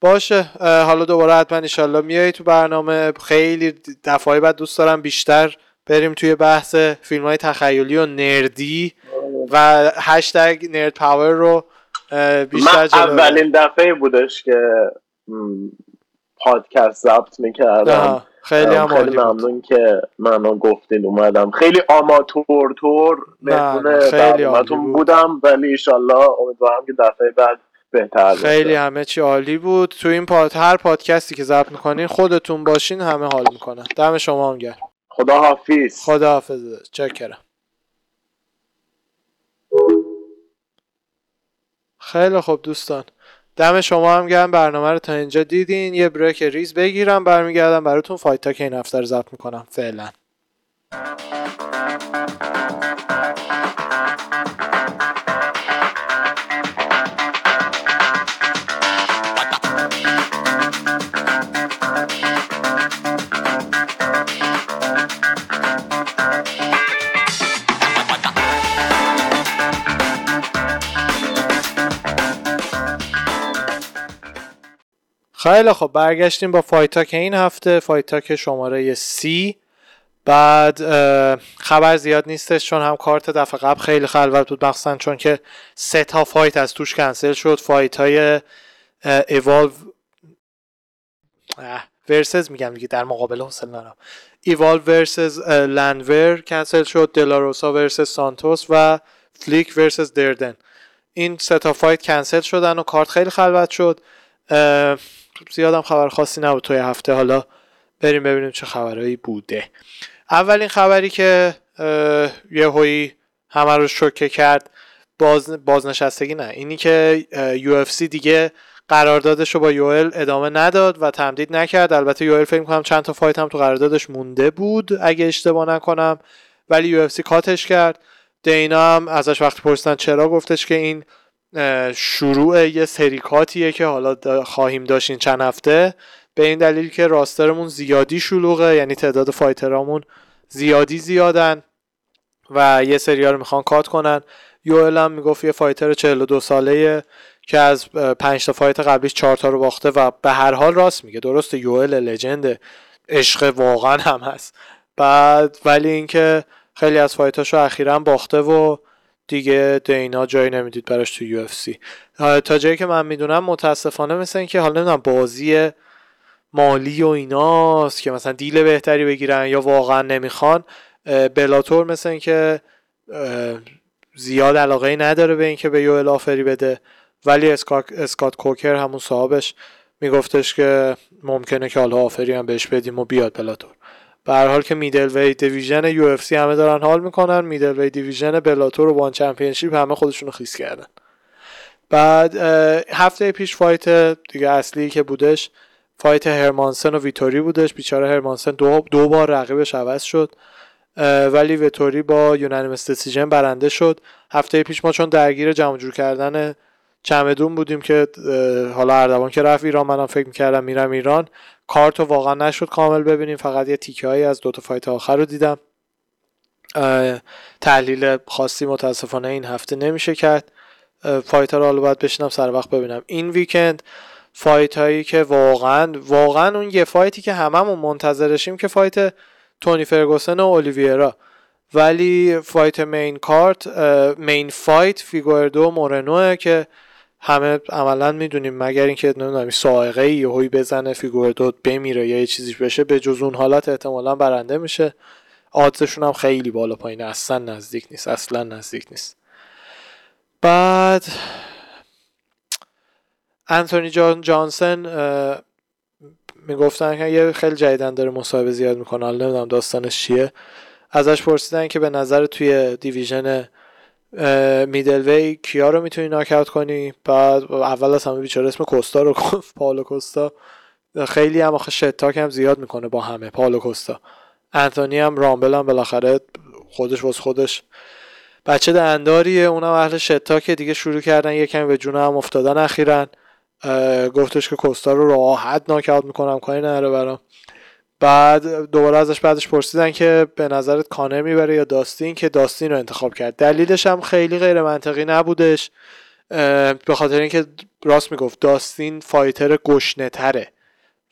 باشه حالا دوباره حتما ایشالله میای تو برنامه. خیلی دفعه بعد دوست دارم بیشتر بریم توی بحث فیلم های تخیلی و نردی و هشتگ نرد پاور رو بیشتر من اولین دفعه بودش که پادکست ضبط می‌کردم. خیلی هم خیلی ممنون که منو گفتین اومدم. خیلی آماتور تور خیلی بودم ولی ایشالله امیدوارم که دفعه بعد بهتر خیلی همه چی عالی بود. تو این پاد هر پادکستی که ضبط می‌کنین خودتون باشین همه حال می‌کنن. دم شما هم گرم. خدا حافظ خدا حافظ چکرم. خیلی خوب دوستان. دم شما هم گرم. برنامه رو تا اینجا دیدین. یه بریک ریز بگیرم. برمیگردم براتون فایتا که این هفته رو ضبط می‌کنم. فعلا. خیلی خب برگشتیم با Fight Talk این هفته. Fight Talk شماره سی. بعد خبر زیاد نیستش چون هم کارت دفعه قبل خیلی خلوت بود مخصوصا چون که سه تا fight از توش کنسل شد. fight های ایوالو versus میگم دیگه در مقابل حسن نارم ایوالو versus لندور کنسل شد دلاروسا versus سانتوس و فلیک versus دردن. این سه تا فایت کنسل شدن و کارت خیلی خلوت شد. زیادم خبر خاصی نبود توی هفته. حالا بریم ببینیم چه خبرهایی بوده. اولین خبری که یه هایی همه رو شوکه کرد باز بازنشستگی نه. اینی که سی دیگه قراردادش رو با یوئل ادامه نداد و تمدید نکرد. البته یوئل فکر کنم چند تا فایت هم تو قراردادش مونده بود اگه اشتباه نکنم ولی UFC cut ش کرد. دینا هم ازش وقتی پرسیدن چرا گفتش که این شروع یه سری cut ایه که حالا خواهیم داشت این چند هفته. به این دلیل که roster مون زیادی شلوغه یعنی تعداد fighter امون زیادی زیادن و یه سریا رو می‌خوان cut کنن. یوئل هم می‌گفت یه fighter 42 ساله که از پنج تا fight قبلیش چهار تا رو باخته و به هر حال راست میگه. درسته یوئل legend عشق واقعا هم هست. بعد ولی اینکه خیلی از فایتاشو اخیرا باخته و دیگه دینا جایی نمی‌دید براش تو یو اف سی. تا جایی که من می‌دونم متاسفانه مثل اینکه حالا نمی‌دونم بازی مالی و ایناست که مثلا دیل بهتری بگیرن یا واقعا نمی‌خوان. بلاتور مثل اینکه زیاد علاقه ای نداره به اینکه به یو آفری بده. ولی اسکات کوکر همون صاحبش میگفتش که ممکنه که حالا offer ی هم بهش بدیم و بیاد Bellator. به حال که middleweight division UFC همه دارن حال می‌کنن middleweight division Bellator و ONE Championship همه خودشونو خیس کردن. بعد هفته پیش fight دیگه اصلی که بودش fight هرمانسن و ویتوری بودش. بیچاره هرمانسن دو, دو بار رقیبش عوض شد. ولی ویتوری با unanimous decision برنده شد. هفته پیش ما چون درگیر جمع جور کردن چمدون بودیم که حالا اردوان که رفت ایران منم فکر می‌کردم میرم ایران. کارتو واقعا نشد کامل ببینیم. فقط یه تیکه هایی از دوتا fight آخر رو دیدم. تحلیل خاصی متاسفانه این هفته نمیشه کرد. fight رو حالا باید بشینم سر وقت ببینم. این weekend fight هایی که واقعا واقعا اون یه fight ی که هممون منتظرشیم که fight تونی فرگوسن و اولیویرا. ولی fight main card main fight فیگوردو مورنوه که همه عملا می‌دونیم مگر اینکه نمی‌دونم صاعقه یهویی بزنه فیگوردو بمیره یا یه چیزی بشه به جز اون حالت احتمالا برنده میشه. odds شون هم خیلی بالا پایینه اصلا نزدیک نیست اصلا نزدیک نیست. بعد انتونی جان جانسن می‌گفتن که یه خیلی جدیدن داره مصاحبه زیاد می‌کنه حالا نمی‌دونم داستانش چیه. ازش پرسیدن که به نظر توی دیویژن میدل کیا رو می‌تونی ناکاوت کنی؟ بعد اول از همه بیچاره اسم کوستا رو گفت پالو کوستا. خیلی هم آخه شتاک هم زیاد می‌کنه با همه. پالو کوستا. انتونی هم رامبل هم بالاخره خودش واس خودش. بچه دنداریه. اونم اهل شتاک دیگه شروع کردن. یه کمی به جون هم افتادن اخیرا. گفتش که کوستا رو راحت ناکاوت می‌کنم. کاری نره برام. بعد دوباره ازش بعدش پرسیدن که به نظرت کانر می‌بره یا داستین؟ که داستین رو انتخاب کرد. دلیلش هم خیلی غیر منطقی نبودش. به خاطر اینکه راست می‌گفت داستین fighter گشنه تره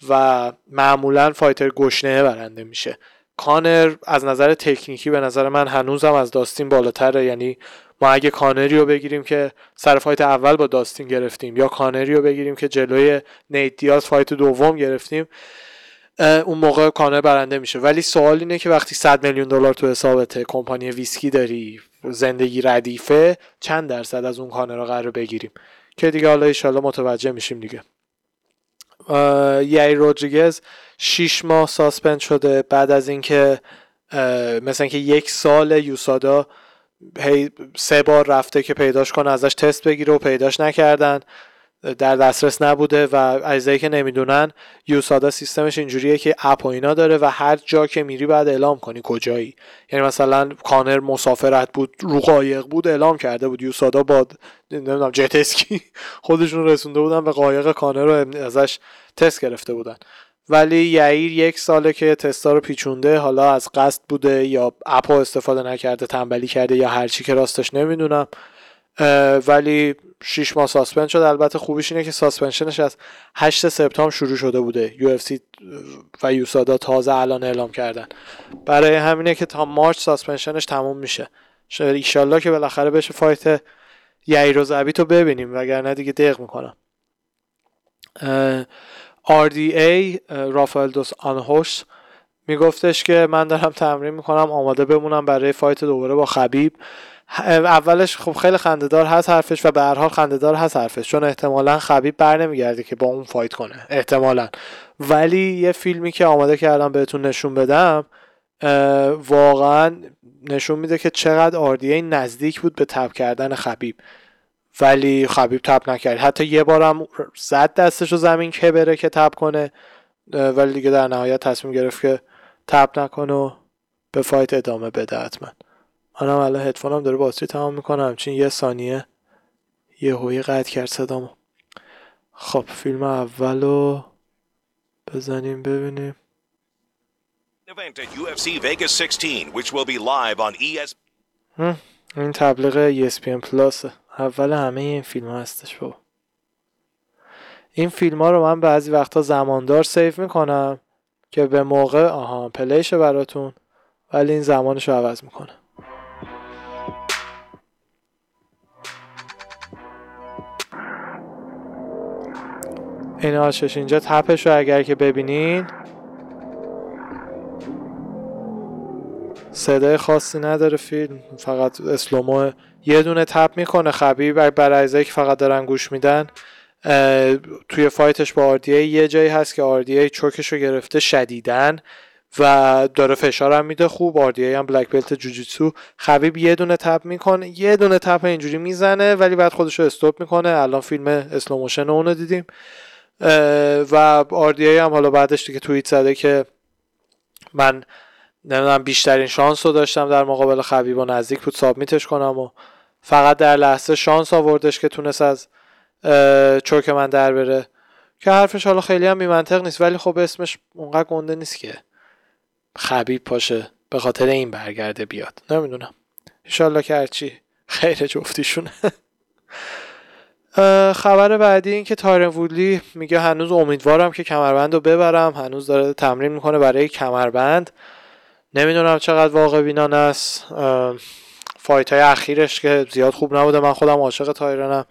و معمولا fighter گشنه برنده میشه. کانر از نظر تکنیکی به نظر من هنوزم از داستین بالاتره. یعنی ما اگه کانری رو بگیریم که سر fight اول با داستین گرفتیم یا کانری رو بگیریم که جلوی نیت دیاز fight دوم گرفتیم اون موقع کانر برنده میشه. ولی سوال اینه که وقتی 100 میلیون دلار تو حسابت کمپانی ویسکی داری زندگی ردیفه چند درصد از اون کانر رو قرار بگیریم؟ که دیگه حالا ایشالا متوجه میشیم دیگه. یای رودریگز 6 ماه suspend شده. بعد از اینکه مثلا که یک سال USADA هی سه بار رفته که پیداش کنه ازش تست بگیره و پیداش نکردن. در دسترس نبوده و اجزایی که نمی‌دونن یوسادا سیستمش اینجوریه که اپ و اینا داره و هر جا که میری بعد اعلام کنی کجایی. یعنی مثلا کانر مسافرت بود رو قایق بود اعلام کرده بود. یوسادا با نمی‌دونم جت اسکی خودشون رسونده بودن به قایق کانر رو ازش تست گرفته بودن. ولی یعیر یک ساله که تستا رو پیچونده حالا از قصد بوده یا اپ استفاده نکرده تنبلی کرده یا هرچی که راستش نمی‌دونم. ولی 6 ماه suspend شد. البته خوبیش اینه که suspension ش از 8 سپتامبر شروع شده بوده. UFC و USADA تازه الان اعلام کردن. برای همینه که تا March suspension ش تموم میشه. ایشالله که بالاخره بشه fight یعیر و تو ببینیم. وگرنه دیگه دق می‌کنم. RDA رافائل دوس آنیوش میگفتش که من دارم تمرین می‌کنم آماده بمونم برای fight دوباره با خبیب. اولش خب خیلی خندهدار هست حرفش و به هر حال خندهدار هست حرفش. چون احتمالا خبیب بر نمیگرده که با اون فایت کنه. احتمالا. ولی یه فیلمی که آماده کردم بهتون نشون بدم واقعا نشون میده که چقدر آردیه نزدیک بود به تب کردن خبیب. ولی خبیب تب نکرد. حتی یه بارم زد دستش رو زمین که بره که تب کنه. ولی دیگه در نهایت تصمیم گرفت که تب نکنه و به فایت ادامه بده حتما. منم الان هدفونم داره باتری تمام می‌کنه. همچین یه ثانیه. یه هوی قطع کرد صدامو. خب فیلم اولو بزنیم ببینیم. Event at UFC Vegas 16 which will be live on ES این تبلیغ ESPN پلاس اول همه این فیلم هستش بابا. این فیلم ها رو من بعضی وقتا زماندار سیف می‌کنم که به موقع آها پلیشه براتون ولی این زمانش رو عوض می‌کنه این آشش اینجا تپش رو اگر که ببینین. صدای خاصی نداره فیلم. فقط اسلومو یه دونه tap می‌کنه. خبیب برای که فقط دارن گوش میدن. توی fight ش با RDA یه جایی هست که RDA choke ش رو گرفته شدیدن و داره فشار هم میده. خوب. RDA هم black belt جوجیتسو خبیب یه دونه tap می‌کنه. یه دونه tap اینجوری می‌زنه ولی بعد خودش رو stop می‌کنه. الان فیلم slow motion اونو دیدیم. و RDA هم حالا بعدش دیگه توییت زده که من نمی‌دونم بیشترین شانس رو داشتم در مقابل خبیب و نزدیک بود سابمیتش کنم و فقط در لحظه شانس آوردش که تونست از چوک من در بره. که حرفش حالا خیلی هم بیمنطق نیست ولی خب اسمش اونقدر گنده نیست که خبیب پاشه به خاطر این برگرده بیاد. نمی‌دونم. انشالله که هرچی خیر جفتیشونه. خبر بعدی این که تایرن وودلی میگه هنوز امیدوارم که کمربند رو ببرم. هنوز داره تمرین می‌کنه برای کمربند. نمی‌دونم چقدر واقع بینان است. فایت های اخیرش که زیاد خوب نبوده. من خودم عاشق تایرنم.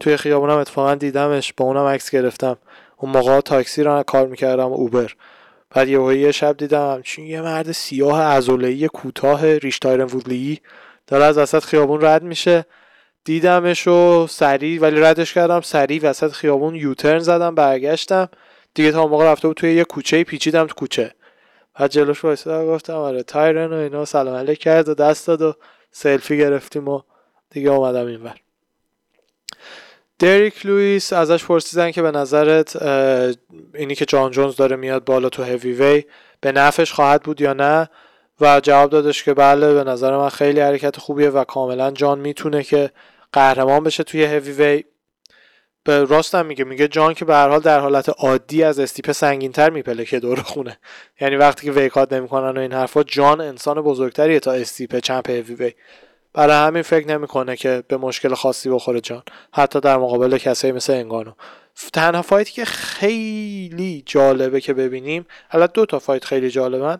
توی خیابونم اتفاقا دیدمش. با اونم عکس گرفتم. اون موقع تاکسی رو کار می‌کردم اوبر. بعد یه یه شب دیدم چون یه مرد سیاه ازولهی کوتاه ریش تایرن وودلی داره از وسط خیابون رد میشه. دیدمش و سریع ولی ردش کردم سریع وسط خیابون یوترن زدم برگشتم. دیگه تا موقع رفته بود توی یه کوچه پیچیدم تو کوچه. بعد جلوش وایسادم گفتم آره تایرن و اینا سلام علیک کرد و دست داد و سلفی گرفتیم و دیگه اومدم اینور دریک لوئیس ازش پرسیدن که به نظرت اینی که جان جونز داره میاد بالا تو هیوی وی به نفش خواهد بود یا نه؟ و جواب دادش که بله به نظر من خیلی حرکت خوبیه و کاملا جان می‌تونه که قهرمان بشه توی هیوی وی به راستم میگه میگه جان که به هر حال در حالت عادی از استیپ سنگینتر می‌پلکه که دور خونه. یعنی وقتی که weight cut نمی‌کنن و این حرفا جان انسان بزرگتریه تا استیپ champ heavyweight برای همین فکر نمی‌کنه که به مشکل خاصی بخوره جان. حتی در مقابل کسایی مثل انگانو. تنها fight ی که خیلی جالبه که ببینیم حالا دو تا fight خیلی جالبن.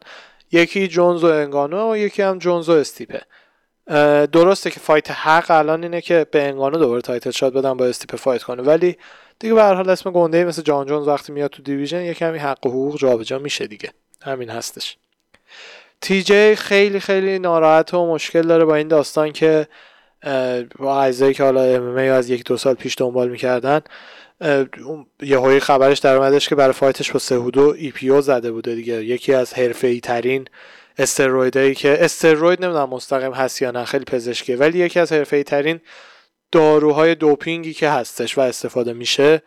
یکی جونز و انگانو و یکی هم جونز و استیپه. درسته که fight حق الان اینه که به انگانو دوباره title shot بدن با استیپه fight کنه. ولی دیگه به هر حال اسم گنده مثل جان جونز وقتی میاد تو division یه کمی حق و حقوق جابجا میشه دیگه. همین هستش. تی جی خیلی خیلی ناراحت و مشکل داره با این داستان که با اعضایی که حالا ام از یک دو سال پیش دنبال می‌کردن یه هایی خبرش در اومدش که برای fight ش با سهودو EPO زده بوده دیگه. یکی از حرفه ترین استرویدایی که استروید نمی‌دونم مستقیم هست یا نه خیلی پزشکیه ولی یکی از حرفه ترین داروهای دوپینگی که هستش و استفاده میشه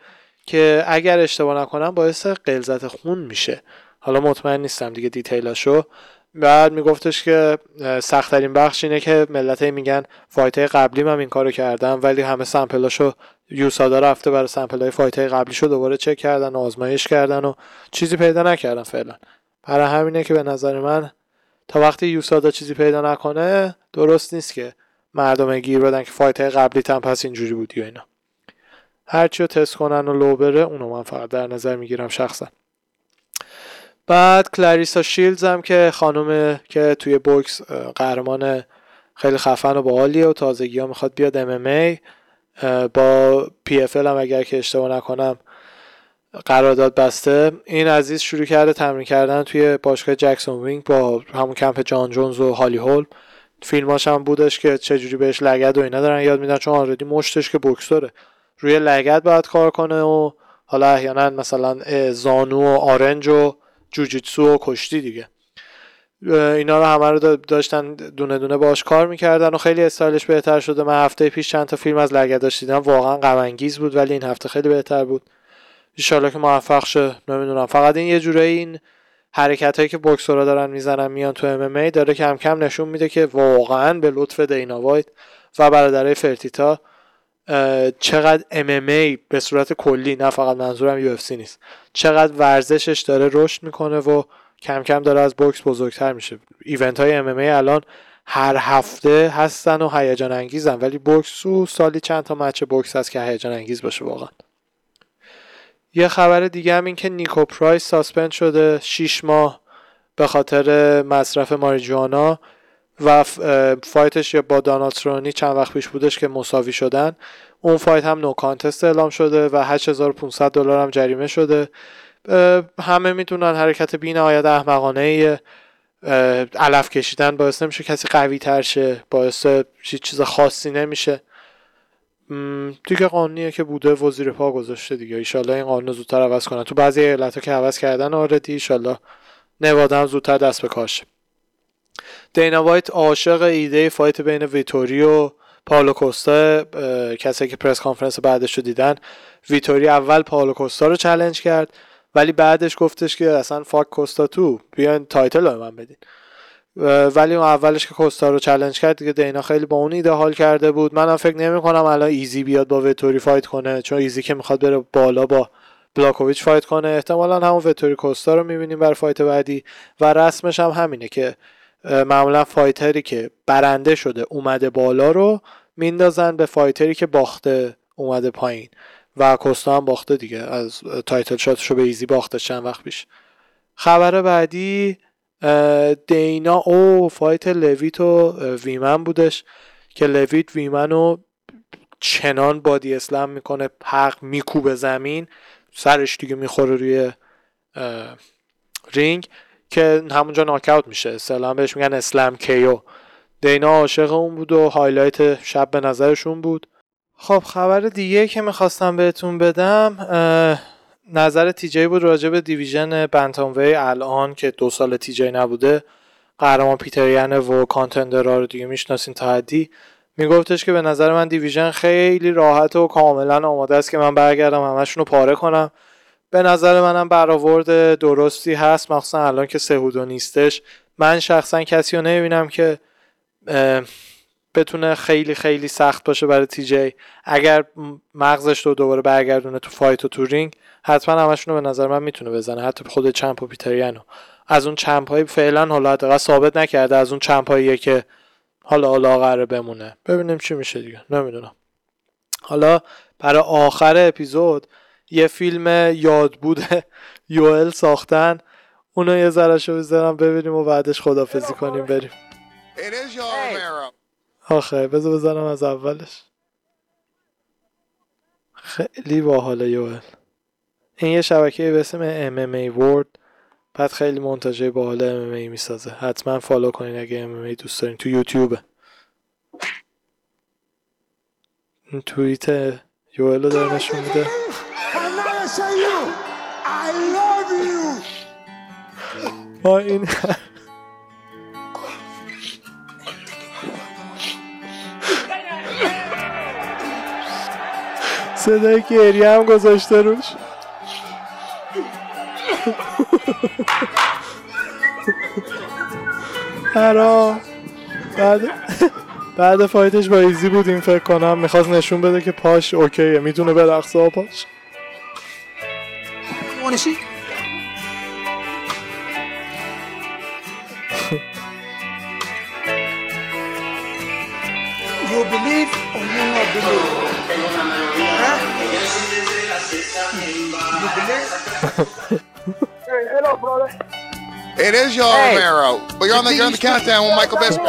که اگر اشتباه نکنم باعث غلظت خون میشه. حالا مطمئن نیستم دیگه detail اشو. بعد میگفتش که سختترین بخش اینه که ملت میگن fight قبلی هم این کارو کردم ولی همه sample اشو USADA رفته برای sample های fight های قبلیشو دوباره چک کردن و آزمایش کردن و چیزی پیدا نکردن فعلا. برای همینه که به نظر من تا وقتی یوسادا چیزی پیدا نکنه درست نیست که مردم گیر بدن که فایت قبلی تن پس اینجوری بودی و اینا. هرچی رو تست کنن و لو بره اونو من فقط در نظر می‌گیرم شخصا. بعد کلاریسا شیلز هم که خانومه که توی بوکس قهرمان خیلی خفن و باحالیه و تازگی ها می‌خواد بیاد ام ای با PFL هم اگر که اشتباه نکنم قرارداد بسته. این عزیز شروع کرده تمرین کردن توی باشگاه جکسون وینک با همون کمپ جان جونز و هالی هول فیلماش هم بودش که چجوری بهش لگد و اینا دارن یاد میدن چون آردی مشتش که بوکسوره روی لگد باید کار کنه و حالا احیانا مثلا زانو و آرنج و جوجیتسو و کشتی دیگه. اینا رو همه رو داشتن دونه دونه باش کار می‌کردن و خیلی استایلش بهتر شده. من هفته پیش چند تا فیلم از لگداش دیدم. واقعا غم بود ولی این هفته خیلی بهتر بود. ان که موفق شه نمی‌دونم. فقط این یه جورایی این حرکت هایی که بوکسورا دارن می‌زنن میان تو MMA داره کم کم نشون میده که واقعا به لطف دینا وایت و برادرای فرتیتا چقدر MMA به صورت کلی نه فقط منظورم UFC نیست چقدر ورزشش داره رشد می‌کنه و کم کم داره از بوکس بزرگتر میشه. event های MMA الان هر هفته هستن و هیجان انگیزن ولی بوکس سالی چند تا match بوکس هست که هیجان انگیز باشه واقعا. یه خبر دیگه هم این که نیکو پرایس suspend شده 6 ماه به خاطر مصرف ماریجوانا و fight ش با دونالد سرونی چند وقت پیش بودش که مساوی شدن. اون fight هم no contest اعلام شده و 8500 دلار هم جریمه شده. همه می‌دونن حرکت بی نهایت احمقانه علف کشیدن باعث نمیشه کسی قوی تر شه باعث چیز خاصی نمیشه. دیگه قانونیه که بوده و زیر پا گذاشته دیگه. ایشالله این قانون زودتر عوض کنن. تو بعضی ایالت که عوض کردن already ایشالله نوادا هم زودتر دست به کارشه. دینا وایت عاشق ایده fight بین ویتوری و پاولو کوستا کسی که press conference بعدش رو دیدن. ویتوری اول پاولو کوستا رو challenge کرد ولی بعدش گفتش که اصلا fuck کوستا تو بیاین title رو من بدین. ولی اون اولش که کوستا رو challenge کرد دیگه دینا خیلی با اون ایده حال کرده بود. منم فکر نمی کنم الان ایزی بیاد با ویتوری fight کنه چون ایزی که می‌خواد بره بالا با بلاکوویچ fight کنه. احتمالا همون ویتوری کوستا رو می‌بینیم برای fight بعدی. و رسمش هم همینه که معمولا fighter ی که برنده شده اومده بالا رو میندازن به fighter ی که باخته اومده پایین. و کوستا هم باخته دیگه از title shot ش رو به ایزی باخته چند وقت پیش. خبر بعدی دینا اون fight لویت و ویمن بودش که لویت ویمن رو چنان body slam می‌کنه حق میکوبه زمین سرش دیگه می‌خوره روی رینگ که همونجا ناکاوت میشه. اصلا بهش میگن slam KO. دینا عاشق اون بود و highlight شب به نظرشون بود. خب خبر دیگه که می‌خواستم بهتون بدم نظر تیجی بود راجع به division bantamweight الان که دو سال تیجی نبوده. قهرمان پیتر و contender ها رو دیگه می‌شناسین تا حدی. میگفتش که به نظر من division خیلی راحت و کاملا آماده است که من برگردم همشون رو پاره کنم. به نظر منم برآورد درستی هست مخصوصا الان که سهودو نیستش. من شخصا کسی رو نمی‌بینم که بتونه خیلی خیلی سخت باشه برای تی جی. اگر مغزش رو دوباره برگردونه تو fight و تو رینگ حتما همشون رو به نظر من می‌تونه بزنه. حتی خود champ و پیتر یان و. از اون champ هایی فعلا حالا حداقل ثابت نکرده از اون champ هاییه که حالا حالا قراره بمونه. ببینیم چی میشه دیگه. نمی‌دونم. حالا برای آخر اپیزود یه فیلم یاد بوده یوئل ساختن. اونو یه ذره شو بذارم ببینیم و بعدش خدافزی کنیم بریم. آخه بذار بزنم از اولش. خیلی باحال یوئل. این یه شبکه به اسم MMA World. بعد خیلی منتاجه باحال MMA می‌سازه. حتما فالو کنین اگه MMA دوست دارین. تو یوتیوبه. این توییت یوئل رو داره نشون میده. ما این صدای گریه هم گذاشته روش. حرام بعد بعد فایتش با ایزی بود این فکر کنم. می‌خواست نشون بده که پاش اوکیه. می‌تونه برقصه پاش. You believe or you not believe? Huh? You believe? hey, hello, brother. It is your hey. Romero, but you're on the, you're on the countdown with Michael Bisping.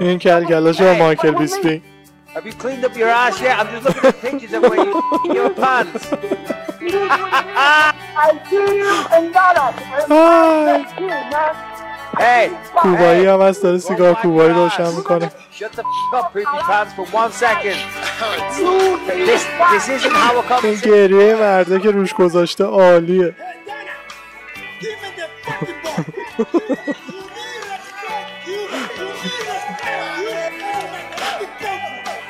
این کلکلاش با مایکل بیسپی Have you cleaned up your ass yet? I'm just looking at pictures of where you in your pants. I see you in Dallas. Hey, کوبایی هم هست داره سیگار کوبایی روشن میکنه Shut the f up, poopy pants, for one second. this, this isn't how it این comes. گریه مرده که روش گذاشته عالیه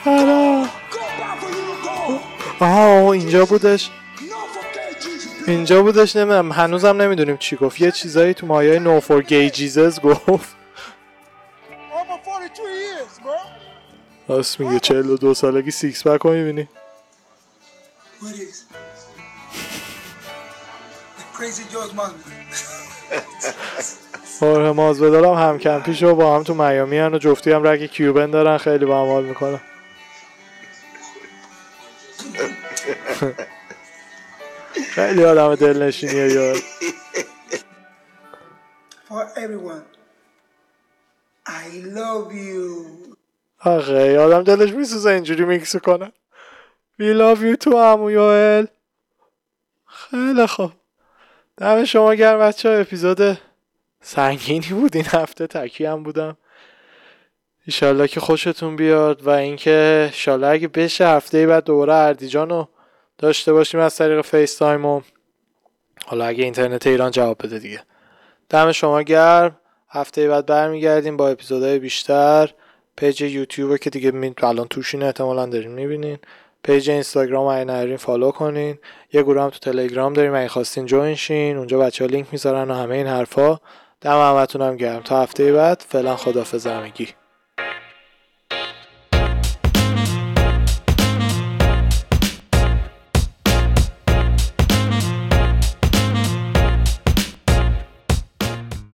حالا آها اینجا بودش اینجا بودش نمی‌دونم هنوزم نمی‌دونیم چی گفت یه چیزایی تو مایه نو فور گی جیزز گفت راست میگه چهل و دو سالگی سیکس پک رو می‌بینی What is? The crazy George Muslim. خورخه مازودال هم هم کمپیش و با هم تو میامی هن و جفتی هم رگ کیوبن دارن خیلی با هم حال می‌کنن خیلی آدم دلنشینیه یا For everyone, I love you. آخه آدم دلش میسوزه اینجوری میکس کنه. We love you too عمو یوئل. خیلی خوب. دم شما گرم بچه ها اپیزود سنگینی بود این هفته تکی هم بودم. ایشالله که خوشتون بیاد و اینکه ایشالله اگه بشه هفته بعد دوباره اردیجان رو داشته باشیم از طریق FaceTime و حالا اگه اینترنت ایران جواب بده دیگه. دم شما گرم. هفته بعد برمیگردیم با اپیزودهای بیشتر. page یوتیوب که دیگه می... الان توشین احتمالا دارین می‌بینین. page اینستاگرام اگه نرین follow کنین. یه گروه هم تو تلگرام داریم. اگه خواستین join شین. اونجا بچه ها لینک می‌ذارن و همه این حرفا. دم همتون هم گرم. تا هفته بعد فعلا خدافظ همگی.